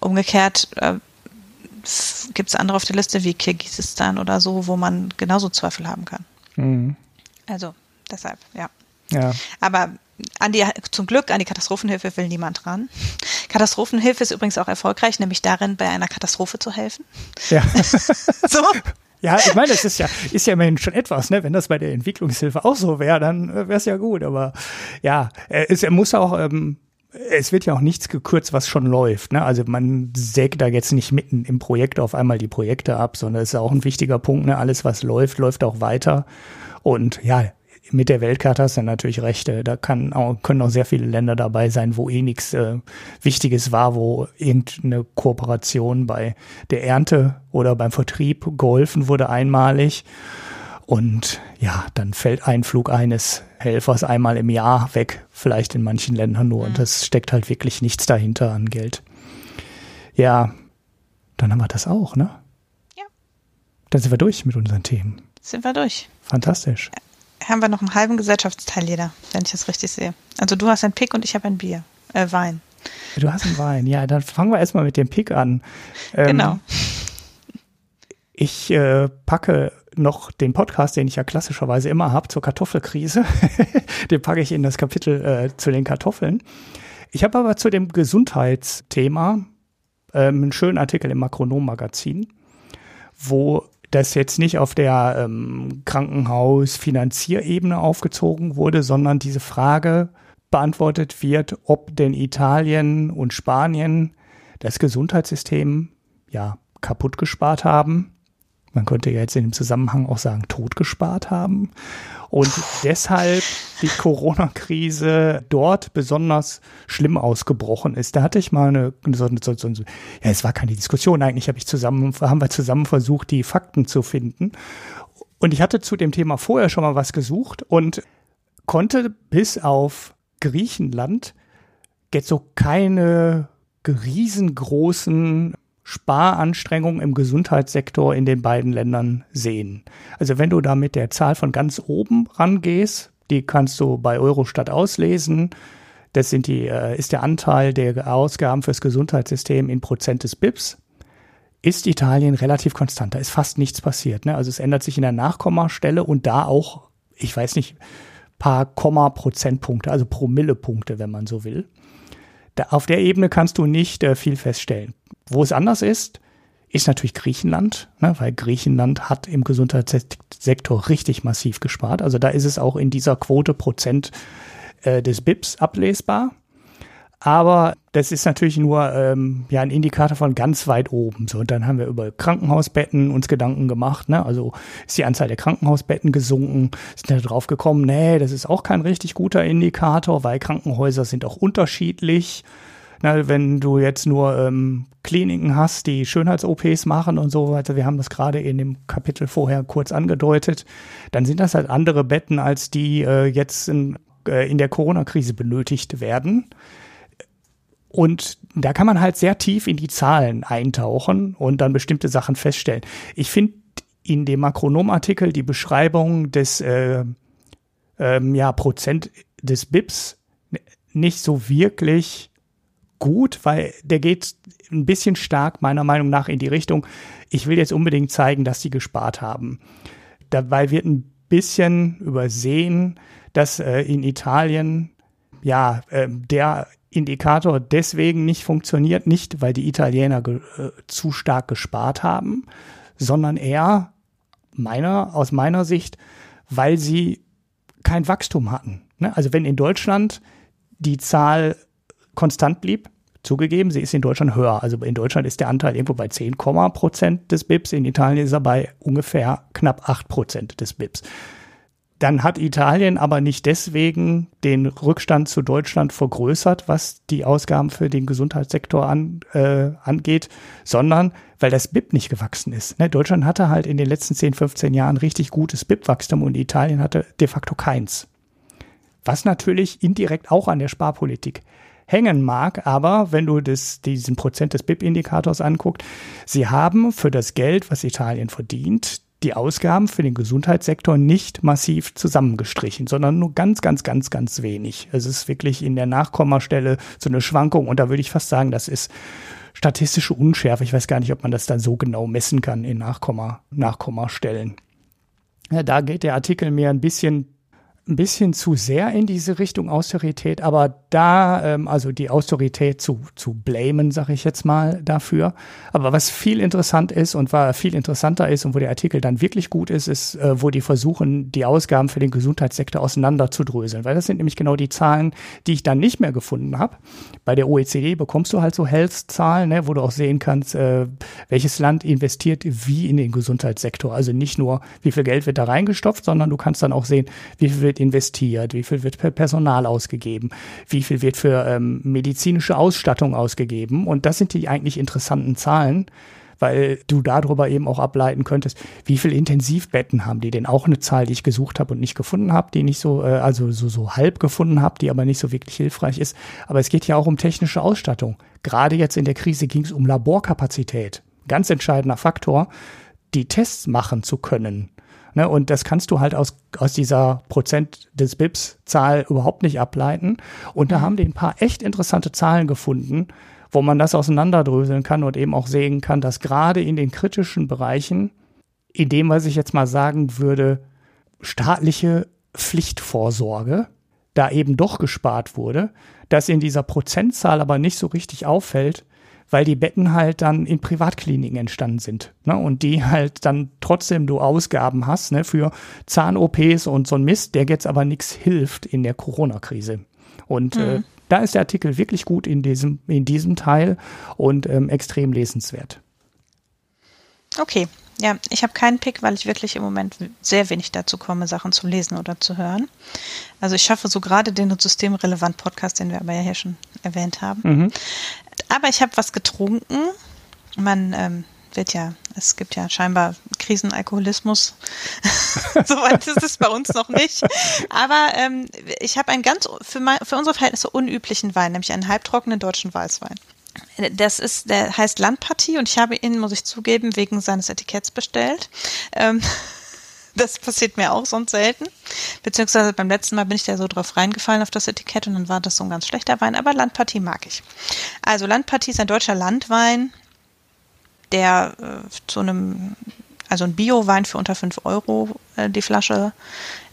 [SPEAKER 1] Umgekehrt äh, gibt es andere auf der Liste wie Kirgisistan oder so, wo man genauso Zweifel haben kann. Mhm. Also deshalb, ja. Ja. Aber an die, zum Glück an die Katastrophenhilfe will niemand ran. Katastrophenhilfe ist übrigens auch erfolgreich, nämlich darin, bei einer Katastrophe zu helfen.
[SPEAKER 2] Ja. so. Ja, ich meine, das ist ja, ist ja immerhin schon etwas, ne? Wenn das bei der Entwicklungshilfe auch so wäre, dann äh, wäre es ja gut. Aber ja, es muss auch, ähm, es wird ja auch nichts gekürzt, was schon läuft. Ne? Also man sägt da jetzt nicht mitten im Projekt auf einmal die Projekte ab, sondern es ist auch ein wichtiger Punkt. Ne? Alles, was läuft, läuft auch weiter. Und ja, mit der Weltkarte hast du natürlich Rechte. Da kann auch, können auch sehr viele Länder dabei sein, wo eh nichts äh, Wichtiges war, wo irgendeine Kooperation bei der Ernte oder beim Vertrieb geholfen wurde einmalig. Und ja, dann fällt ein Flug eines Helfers einmal im Jahr weg, vielleicht in manchen Ländern nur. Und mhm. das steckt halt wirklich nichts dahinter an Geld. Ja, dann haben wir das auch, ne? Ja. Dann sind wir durch mit unseren Themen.
[SPEAKER 1] Sind wir durch.
[SPEAKER 2] Fantastisch
[SPEAKER 1] haben wir noch einen halben Gesellschaftsteil jeder, wenn ich das richtig sehe. Also du hast ein Pick und ich habe ein Bier, äh, Wein.
[SPEAKER 2] Du hast einen Wein, ja, dann fangen wir erstmal mit dem Pick an.
[SPEAKER 1] Ähm, genau.
[SPEAKER 2] Ich äh, packe noch den Podcast, den ich ja klassischerweise immer habe, zur Kartoffelkrise. den packe ich in das Kapitel äh, zu den Kartoffeln. Ich habe aber zu dem Gesundheitsthema ähm, einen schönen Artikel im Makronom-Magazin, wo das jetzt nicht auf der ähm, Krankenhausfinanzierebene aufgezogen wurde, sondern diese Frage beantwortet wird, ob denn Italien und Spanien das Gesundheitssystem ja kaputt gespart haben man könnte ja jetzt in dem Zusammenhang auch sagen, totgespart haben. Und deshalb die Corona-Krise dort besonders schlimm ausgebrochen ist. Da hatte ich mal eine, so, so, so, ja, es war keine Diskussion, eigentlich habe ich zusammen, haben wir zusammen versucht, die Fakten zu finden. Und ich hatte zu dem Thema vorher schon mal was gesucht und konnte bis auf Griechenland jetzt so keine riesengroßen Sparanstrengungen im Gesundheitssektor in den beiden Ländern sehen. Also wenn du da mit der Zahl von ganz oben rangehst, die kannst du bei Eurostat auslesen. Das sind die, äh, ist der Anteil der Ausgaben fürs Gesundheitssystem in Prozent des BIPs. Ist Italien relativ konstant. Da ist fast nichts passiert. Ne? Also es ändert sich in der Nachkommastelle und da auch, ich weiß nicht, paar Komma Prozentpunkte, also Promillepunkte, wenn man so will. Da, auf der Ebene kannst du nicht äh, viel feststellen. Wo es anders ist, ist natürlich Griechenland, ne, weil Griechenland hat im Gesundheitssektor richtig massiv gespart. Also da ist es auch in dieser Quote Prozent äh, des BIPs ablesbar. Aber das ist natürlich nur ähm, ja ein Indikator von ganz weit oben. So, und dann haben wir über Krankenhausbetten uns Gedanken gemacht. Ne? Also ist die Anzahl der Krankenhausbetten gesunken? Sind da drauf gekommen, nee, das ist auch kein richtig guter Indikator, weil Krankenhäuser sind auch unterschiedlich. Na, wenn du jetzt nur ähm, Kliniken hast, die Schönheits-OPs machen und so weiter, wir haben das gerade in dem Kapitel vorher kurz angedeutet, dann sind das halt andere Betten, als die äh, jetzt in, äh, in der Corona-Krise benötigt werden. Und da kann man halt sehr tief in die Zahlen eintauchen und dann bestimmte Sachen feststellen. Ich finde in dem Makronom-Artikel die Beschreibung des äh, ähm, ja, Prozent des BIPs nicht so wirklich gut, weil der geht ein bisschen stark meiner Meinung nach in die Richtung, ich will jetzt unbedingt zeigen, dass sie gespart haben. Dabei wird ein bisschen übersehen, dass äh, in Italien ja äh, der Indikator deswegen nicht funktioniert, nicht weil die Italiener äh, zu stark gespart haben, sondern eher meiner, aus meiner Sicht, weil sie kein Wachstum hatten. Ne? Also wenn in Deutschland die Zahl konstant blieb, zugegeben, sie ist in Deutschland höher. Also in Deutschland ist der Anteil irgendwo bei 10, Prozent des BIPs, in Italien ist er bei ungefähr knapp 8 Prozent des BIPs. Dann hat Italien aber nicht deswegen den Rückstand zu Deutschland vergrößert, was die Ausgaben für den Gesundheitssektor an, äh, angeht, sondern weil das BIP nicht gewachsen ist. Ne? Deutschland hatte halt in den letzten 10, 15 Jahren richtig gutes BIP-Wachstum und Italien hatte de facto keins. Was natürlich indirekt auch an der Sparpolitik hängen mag, aber wenn du das, diesen Prozent des BIP-Indikators anguckst, sie haben für das Geld, was Italien verdient, die Ausgaben für den Gesundheitssektor nicht massiv zusammengestrichen, sondern nur ganz, ganz, ganz, ganz wenig. Es ist wirklich in der Nachkommastelle so eine Schwankung und da würde ich fast sagen, das ist statistische Unschärfe. Ich weiß gar nicht, ob man das dann so genau messen kann in Nachkomma, Nachkommastellen. Ja, da geht der Artikel mir ein bisschen ein bisschen zu sehr in diese Richtung Austerität, aber da, ähm, also die Austerität zu, zu blamen, sage ich jetzt mal dafür. Aber was viel interessant ist und war viel interessanter ist und wo der Artikel dann wirklich gut ist, ist, äh, wo die versuchen, die Ausgaben für den Gesundheitssektor auseinanderzudröseln. Weil das sind nämlich genau die Zahlen, die ich dann nicht mehr gefunden habe. Bei der OECD bekommst du halt so Health-Zahlen, ne, wo du auch sehen kannst, äh, welches Land investiert wie in den Gesundheitssektor. Also nicht nur, wie viel Geld wird da reingestopft, sondern du kannst dann auch sehen, wie viel wird investiert, wie viel wird per Personal ausgegeben, wie viel wird für ähm, medizinische Ausstattung ausgegeben. Und das sind die eigentlich interessanten Zahlen, weil du darüber eben auch ableiten könntest, wie viel Intensivbetten haben die denn? Auch eine Zahl, die ich gesucht habe und nicht gefunden habe, die nicht so, äh, also so, so halb gefunden habe, die aber nicht so wirklich hilfreich ist. Aber es geht ja auch um technische Ausstattung. Gerade jetzt in der Krise ging es um Laborkapazität. Ganz entscheidender Faktor, die Tests machen zu können. Ne, und das kannst du halt aus, aus dieser Prozent des BIPs-Zahl überhaupt nicht ableiten. Und da mhm. haben die ein paar echt interessante Zahlen gefunden, wo man das auseinanderdröseln kann und eben auch sehen kann, dass gerade in den kritischen Bereichen, in dem, was ich jetzt mal sagen würde, staatliche Pflichtvorsorge, da eben doch gespart wurde, dass in dieser Prozentzahl aber nicht so richtig auffällt, weil die Betten halt dann in Privatkliniken entstanden sind. Ne? Und die halt dann trotzdem du Ausgaben hast ne, für Zahn-OPs und so ein Mist, der jetzt aber nichts hilft in der Corona-Krise. Und äh, mhm. äh, da ist der Artikel wirklich gut in diesem, in diesem Teil und ähm, extrem lesenswert.
[SPEAKER 1] Okay, ja, ich habe keinen Pick, weil ich wirklich im Moment sehr wenig dazu komme, Sachen zu lesen oder zu hören. Also ich schaffe so gerade den systemrelevant Podcast, den wir aber ja hier schon erwähnt haben. Mhm. Aber ich habe was getrunken. Man ähm, wird ja, es gibt ja scheinbar Krisenalkoholismus. Soweit ist es bei uns noch nicht. Aber ähm, ich habe einen ganz für, mein, für unsere Verhältnisse unüblichen Wein, nämlich einen halbtrockenen deutschen Weißwein. Das ist, der heißt Landpartie und ich habe ihn, muss ich zugeben, wegen seines Etiketts bestellt. Ähm, das passiert mir auch sonst selten. Beziehungsweise beim letzten Mal bin ich da so drauf reingefallen auf das Etikett und dann war das so ein ganz schlechter Wein. Aber Landpartie mag ich. Also Landpartie ist ein deutscher Landwein, der äh, zu einem, also ein Bio-Wein für unter 5 Euro äh, die Flasche,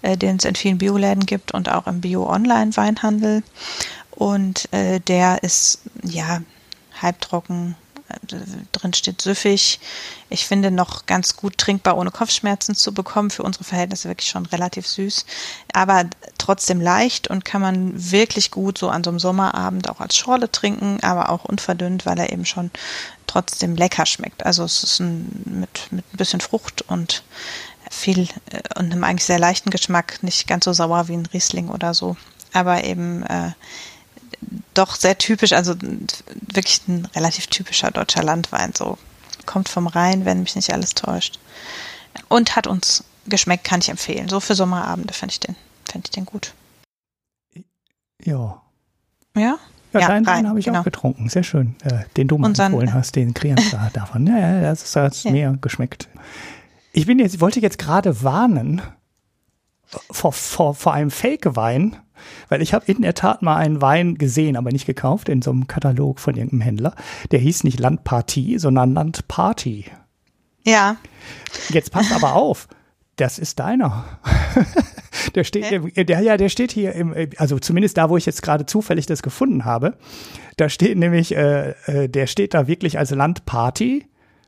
[SPEAKER 1] äh, den es in vielen Bioläden gibt und auch im Bio-Online-Weinhandel. Und äh, der ist, ja, halbtrocken, drin steht süffig. Ich finde noch ganz gut trinkbar, ohne Kopfschmerzen zu bekommen. Für unsere Verhältnisse wirklich schon relativ süß. Aber trotzdem leicht und kann man wirklich gut so an so einem Sommerabend auch als Schorle trinken, aber auch unverdünnt, weil er eben schon trotzdem lecker schmeckt. Also es ist ein, mit, mit ein bisschen Frucht und viel äh, und einem eigentlich sehr leichten Geschmack, nicht ganz so sauer wie ein Riesling oder so. Aber eben äh, doch sehr typisch, also wirklich ein relativ typischer deutscher Landwein. So kommt vom Rhein, wenn mich nicht alles täuscht. Und hat uns geschmeckt, kann ich empfehlen. So für Sommerabende fände ich den, fände ich den gut.
[SPEAKER 2] Ja.
[SPEAKER 1] Ja?
[SPEAKER 2] Ja, ja deinen Wein habe ich genau. auch getrunken. Sehr schön. Äh, den du mal empfohlen hast, den Krianstar davon. Ja, ja, das, hat ja. mir geschmeckt. Ich bin jetzt, wollte jetzt gerade warnen vor, vor, vor einem Fake-Wein, weil ich habe in der Tat mal einen Wein gesehen, aber nicht gekauft, in so einem Katalog von irgendeinem Händler. Der hieß nicht Landpartie, sondern Landparty.
[SPEAKER 1] Ja.
[SPEAKER 2] Jetzt passt aber auf, das ist deiner. der steht, okay. der, ja, der steht hier im, also zumindest da, wo ich jetzt gerade zufällig das gefunden habe. Da steht nämlich, äh, äh der steht da wirklich als Landparty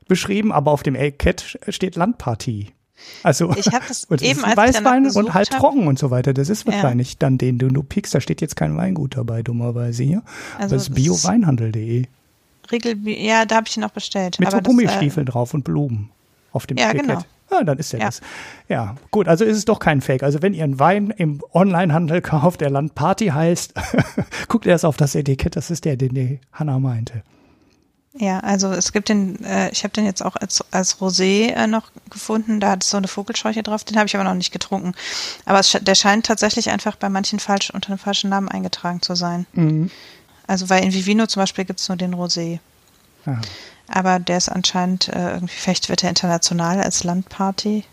[SPEAKER 2] beschrieben, aber auf dem Etikett steht Landpartie. Also
[SPEAKER 1] Ich habe das
[SPEAKER 2] und
[SPEAKER 1] eben als ich
[SPEAKER 2] Weißwein und halb
[SPEAKER 1] hab-
[SPEAKER 2] trocken und so weiter. Das ist
[SPEAKER 1] Ja.
[SPEAKER 2] wahrscheinlich dann den, den du pickst. Da steht jetzt kein Weingut dabei, dummerweise hier.
[SPEAKER 1] Also
[SPEAKER 2] das ist bioweinhandel.de.
[SPEAKER 1] Riegel, ja, da habe ich ihn auch bestellt.
[SPEAKER 2] Mit
[SPEAKER 1] aber
[SPEAKER 2] so
[SPEAKER 1] das, äh,
[SPEAKER 2] Gummistiefeln drauf und Blumen auf dem
[SPEAKER 1] Ja,
[SPEAKER 2] Etikett.
[SPEAKER 1] genau.
[SPEAKER 2] Ja, dann ist der
[SPEAKER 1] Ja.
[SPEAKER 2] das. Ja, gut, also ist es doch kein Fake. Also wenn ihr einen Wein im Onlinehandel kauft, der Landparty heißt, guckt erst auf das Etikett, das ist der, den die Hanna meinte.
[SPEAKER 1] Ja, also es gibt den, äh, ich habe den jetzt auch als, als Rosé äh, noch gefunden, da hat es so eine Vogelscheuche drauf, den habe ich aber noch nicht getrunken. Aber es, der scheint tatsächlich einfach bei manchen falsch unter einem falschen Namen eingetragen zu sein.
[SPEAKER 2] Mhm.
[SPEAKER 1] Also weil in Vivino zum Beispiel gibt es nur den Rosé.
[SPEAKER 2] Ja.
[SPEAKER 1] Aber der ist anscheinend äh, irgendwie, vielleicht wird er international als Landparty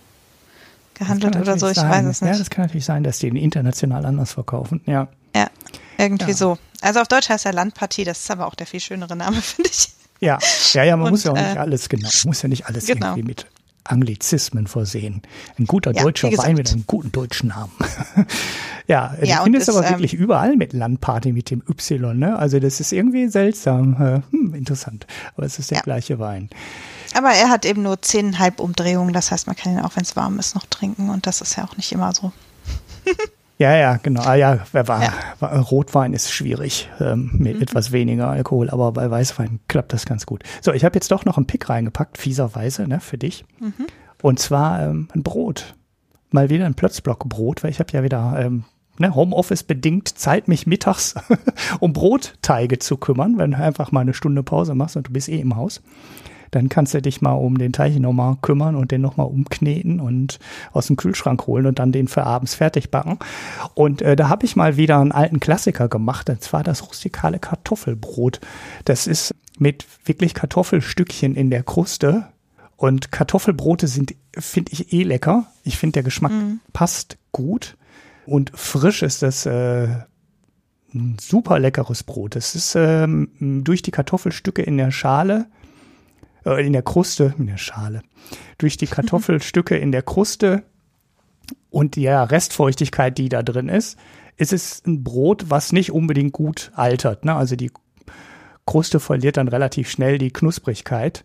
[SPEAKER 1] gehandelt oder so, ich
[SPEAKER 2] natürlich
[SPEAKER 1] weiß
[SPEAKER 2] sein.
[SPEAKER 1] es nicht.
[SPEAKER 2] Ja, das kann natürlich sein, dass die ihn international anders verkaufen. Ja.
[SPEAKER 1] Ja, irgendwie
[SPEAKER 2] Ja.
[SPEAKER 1] so. Also auf Deutsch heißt er Landpartie, das ist aber auch der viel schönere Name, finde ich.
[SPEAKER 2] Ja, ja, ja, man
[SPEAKER 1] Und,
[SPEAKER 2] muss ja auch nicht
[SPEAKER 1] äh,
[SPEAKER 2] alles, genau, man muss ja nicht alles
[SPEAKER 1] genau.
[SPEAKER 2] irgendwie mit Anglizismen versehen. Ein guter
[SPEAKER 1] Ja,
[SPEAKER 2] deutscher. Wein mit einem guten deutschen Namen. ja,
[SPEAKER 1] Ja, und
[SPEAKER 2] findest
[SPEAKER 1] es,
[SPEAKER 2] aber
[SPEAKER 1] ähm,
[SPEAKER 2] wirklich überall mit Landparty mit dem Y, ne? Also das ist irgendwie seltsam. Äh, Hm, interessant. Aber es ist der
[SPEAKER 1] Ja.
[SPEAKER 2] gleiche Wein.
[SPEAKER 1] Aber er hat eben nur zehneinhalb Umdrehungen, das heißt, man kann ihn auch, wenn es warm ist, noch trinken und das ist ja auch nicht immer so.
[SPEAKER 2] Ja, ja, genau. Ah ja, war, war Rotwein ist schwierig ähm, mit
[SPEAKER 1] Mhm.
[SPEAKER 2] etwas weniger Alkohol, aber bei Weißwein klappt das ganz gut. So, ich habe jetzt doch noch einen Pick reingepackt, fieserweise, ne, für dich.
[SPEAKER 1] Mhm.
[SPEAKER 2] Und zwar ähm, ein Brot. Mal wieder ein Plötzblockbrot, weil ich habe ja wieder ähm, ne, Homeoffice bedingt Zeit, mich mittags um Brotteige zu kümmern, wenn du einfach mal eine Stunde Pause machst und du bist eh im Haus. Dann kannst du dich mal um den Teig nochmal kümmern und den nochmal umkneten und aus dem Kühlschrank holen und dann den für abends fertig backen. Und äh, da habe ich mal wieder einen alten Klassiker gemacht, und zwar das rustikale Kartoffelbrot. Das ist mit wirklich Kartoffelstückchen in der Kruste. Und Kartoffelbrote sind, finde ich, eh lecker. Ich finde, der Geschmack passt gut. Und frisch ist das äh, ein super leckeres Brot. Es ist ähm, durch die Kartoffelstücke in der Schale, äh, in der Kruste, in der Schale, durch die Kartoffelstücke in der Kruste und die ja, Restfeuchtigkeit, die da drin ist, ist es ein Brot, was nicht unbedingt gut altert. Ne? Also die Kruste verliert dann relativ schnell die Knusprigkeit.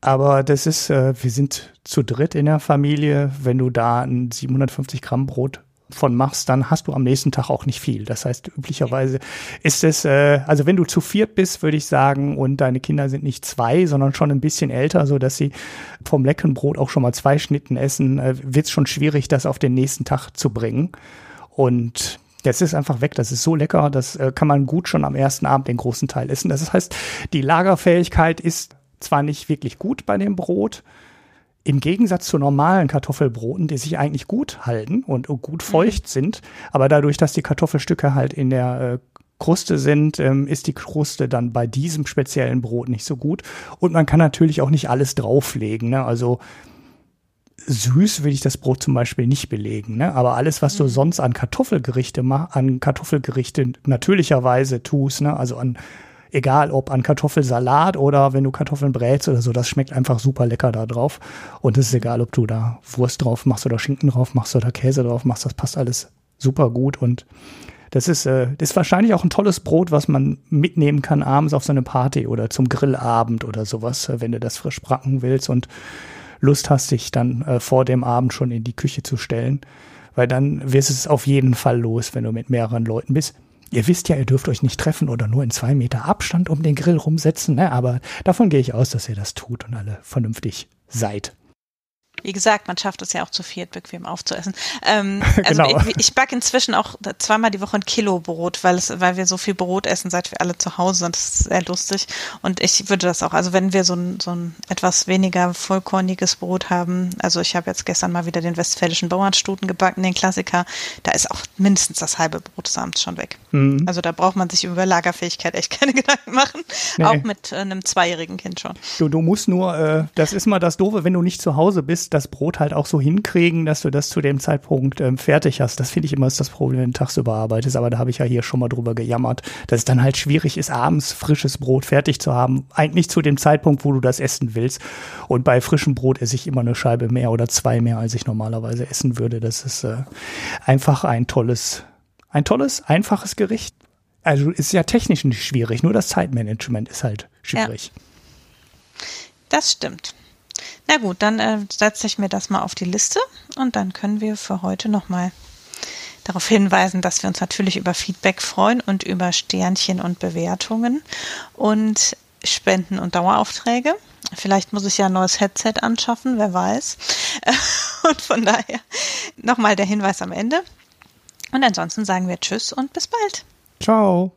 [SPEAKER 2] Aber das ist, äh, wir sind zu dritt in der Familie. Wenn du da ein 750 Gramm Brot von machst, dann hast du am nächsten Tag auch nicht viel. Das heißt, üblicherweise ist es, äh, also wenn du zu viert bist, würde ich sagen, und deine Kinder sind nicht zwei, sondern schon ein bisschen älter, so dass sie vom leckeren Brot auch schon mal zwei Schnitten essen, äh, wird es schon schwierig, das auf den nächsten Tag zu bringen. Und das ist einfach weg. Das ist so lecker, das äh, kann man gut schon am ersten Abend den großen Teil essen. Das heißt, die Lagerfähigkeit ist zwar nicht wirklich gut bei dem Brot, im Gegensatz zu normalen Kartoffelbroten, die sich eigentlich gut halten und gut feucht sind, aber dadurch, dass die Kartoffelstücke halt in der äh, Kruste sind, ähm, ist die Kruste dann bei diesem speziellen Brot nicht so gut. Und man kann natürlich auch nicht alles drauflegen. Ne? Also süß will ich das Brot zum Beispiel nicht belegen, ne? Aber alles, was du sonst an Kartoffelgerichte mach, an Kartoffelgerichte natürlicherweise tust, ne? Also an egal ob an Kartoffelsalat oder wenn du Kartoffeln brätst oder so, das schmeckt einfach super lecker da drauf. Und es ist egal, ob du da Wurst drauf machst oder Schinken drauf machst oder Käse drauf machst, das passt alles super gut und das ist, äh, das ist wahrscheinlich auch ein tolles Brot, was man mitnehmen kann abends auf so eine Party oder zum Grillabend oder sowas, äh, wenn du das frisch bracken willst und Lust hast, dich dann äh, vor dem Abend schon in die Küche zu stellen. Weil dann wirst es auf jeden Fall los, wenn du mit mehreren Leuten bist. Ihr wisst ja, ihr dürft euch nicht treffen oder nur in zwei Meter Abstand um den Grill rumsetzen, ne? aber davon gehe ich aus, dass ihr das tut und alle vernünftig seid.
[SPEAKER 1] Wie gesagt, man schafft es ja auch zu viert bequem aufzuessen. Ähm, also
[SPEAKER 2] Genau.
[SPEAKER 1] ich, ich backe inzwischen auch zweimal die Woche ein Kilo Brot, weil es, weil wir so viel Brot essen, seit wir alle zu Hause sind. Das ist sehr lustig. Und ich würde das auch, also wenn wir so ein, so ein etwas weniger vollkorniges Brot haben, also ich habe jetzt gestern mal wieder den westfälischen Bauernstuten gebacken, den Klassiker, da ist auch mindestens das halbe Brot des Abends schon weg.
[SPEAKER 2] Mhm.
[SPEAKER 1] Also da braucht man sich über Lagerfähigkeit echt keine Gedanken machen.
[SPEAKER 2] Nee.
[SPEAKER 1] Auch mit äh, einem zweijährigen Kind schon.
[SPEAKER 2] Du, du musst nur, äh, das ist mal das Doofe, wenn du nicht zu Hause bist, das Brot halt auch so hinkriegen, dass du das zu dem Zeitpunkt ähm, fertig hast. Das finde ich immer ist das Problem, wenn du tagsüber arbeitest. Aber da habe ich ja hier schon mal drüber gejammert, dass es dann halt schwierig ist, abends frisches Brot fertig zu haben. Eigentlich zu dem Zeitpunkt, wo du das essen willst. Und bei frischem Brot esse ich immer eine Scheibe mehr oder zwei mehr, als ich normalerweise essen würde. Das ist äh, einfach ein tolles, ein tolles, einfaches Gericht. Also ist ja technisch nicht schwierig, nur das Zeitmanagement ist halt schwierig.
[SPEAKER 1] Das stimmt. Na gut, dann äh, setze ich mir das mal auf die Liste und dann können wir für heute nochmal darauf hinweisen, dass wir uns natürlich über Feedback freuen und über Sternchen und Bewertungen und Spenden und Daueraufträge. Vielleicht muss ich ja ein neues Headset anschaffen, wer weiß. Und von daher nochmal der Hinweis am Ende. Und ansonsten sagen wir Tschüss und bis bald.
[SPEAKER 2] Ciao.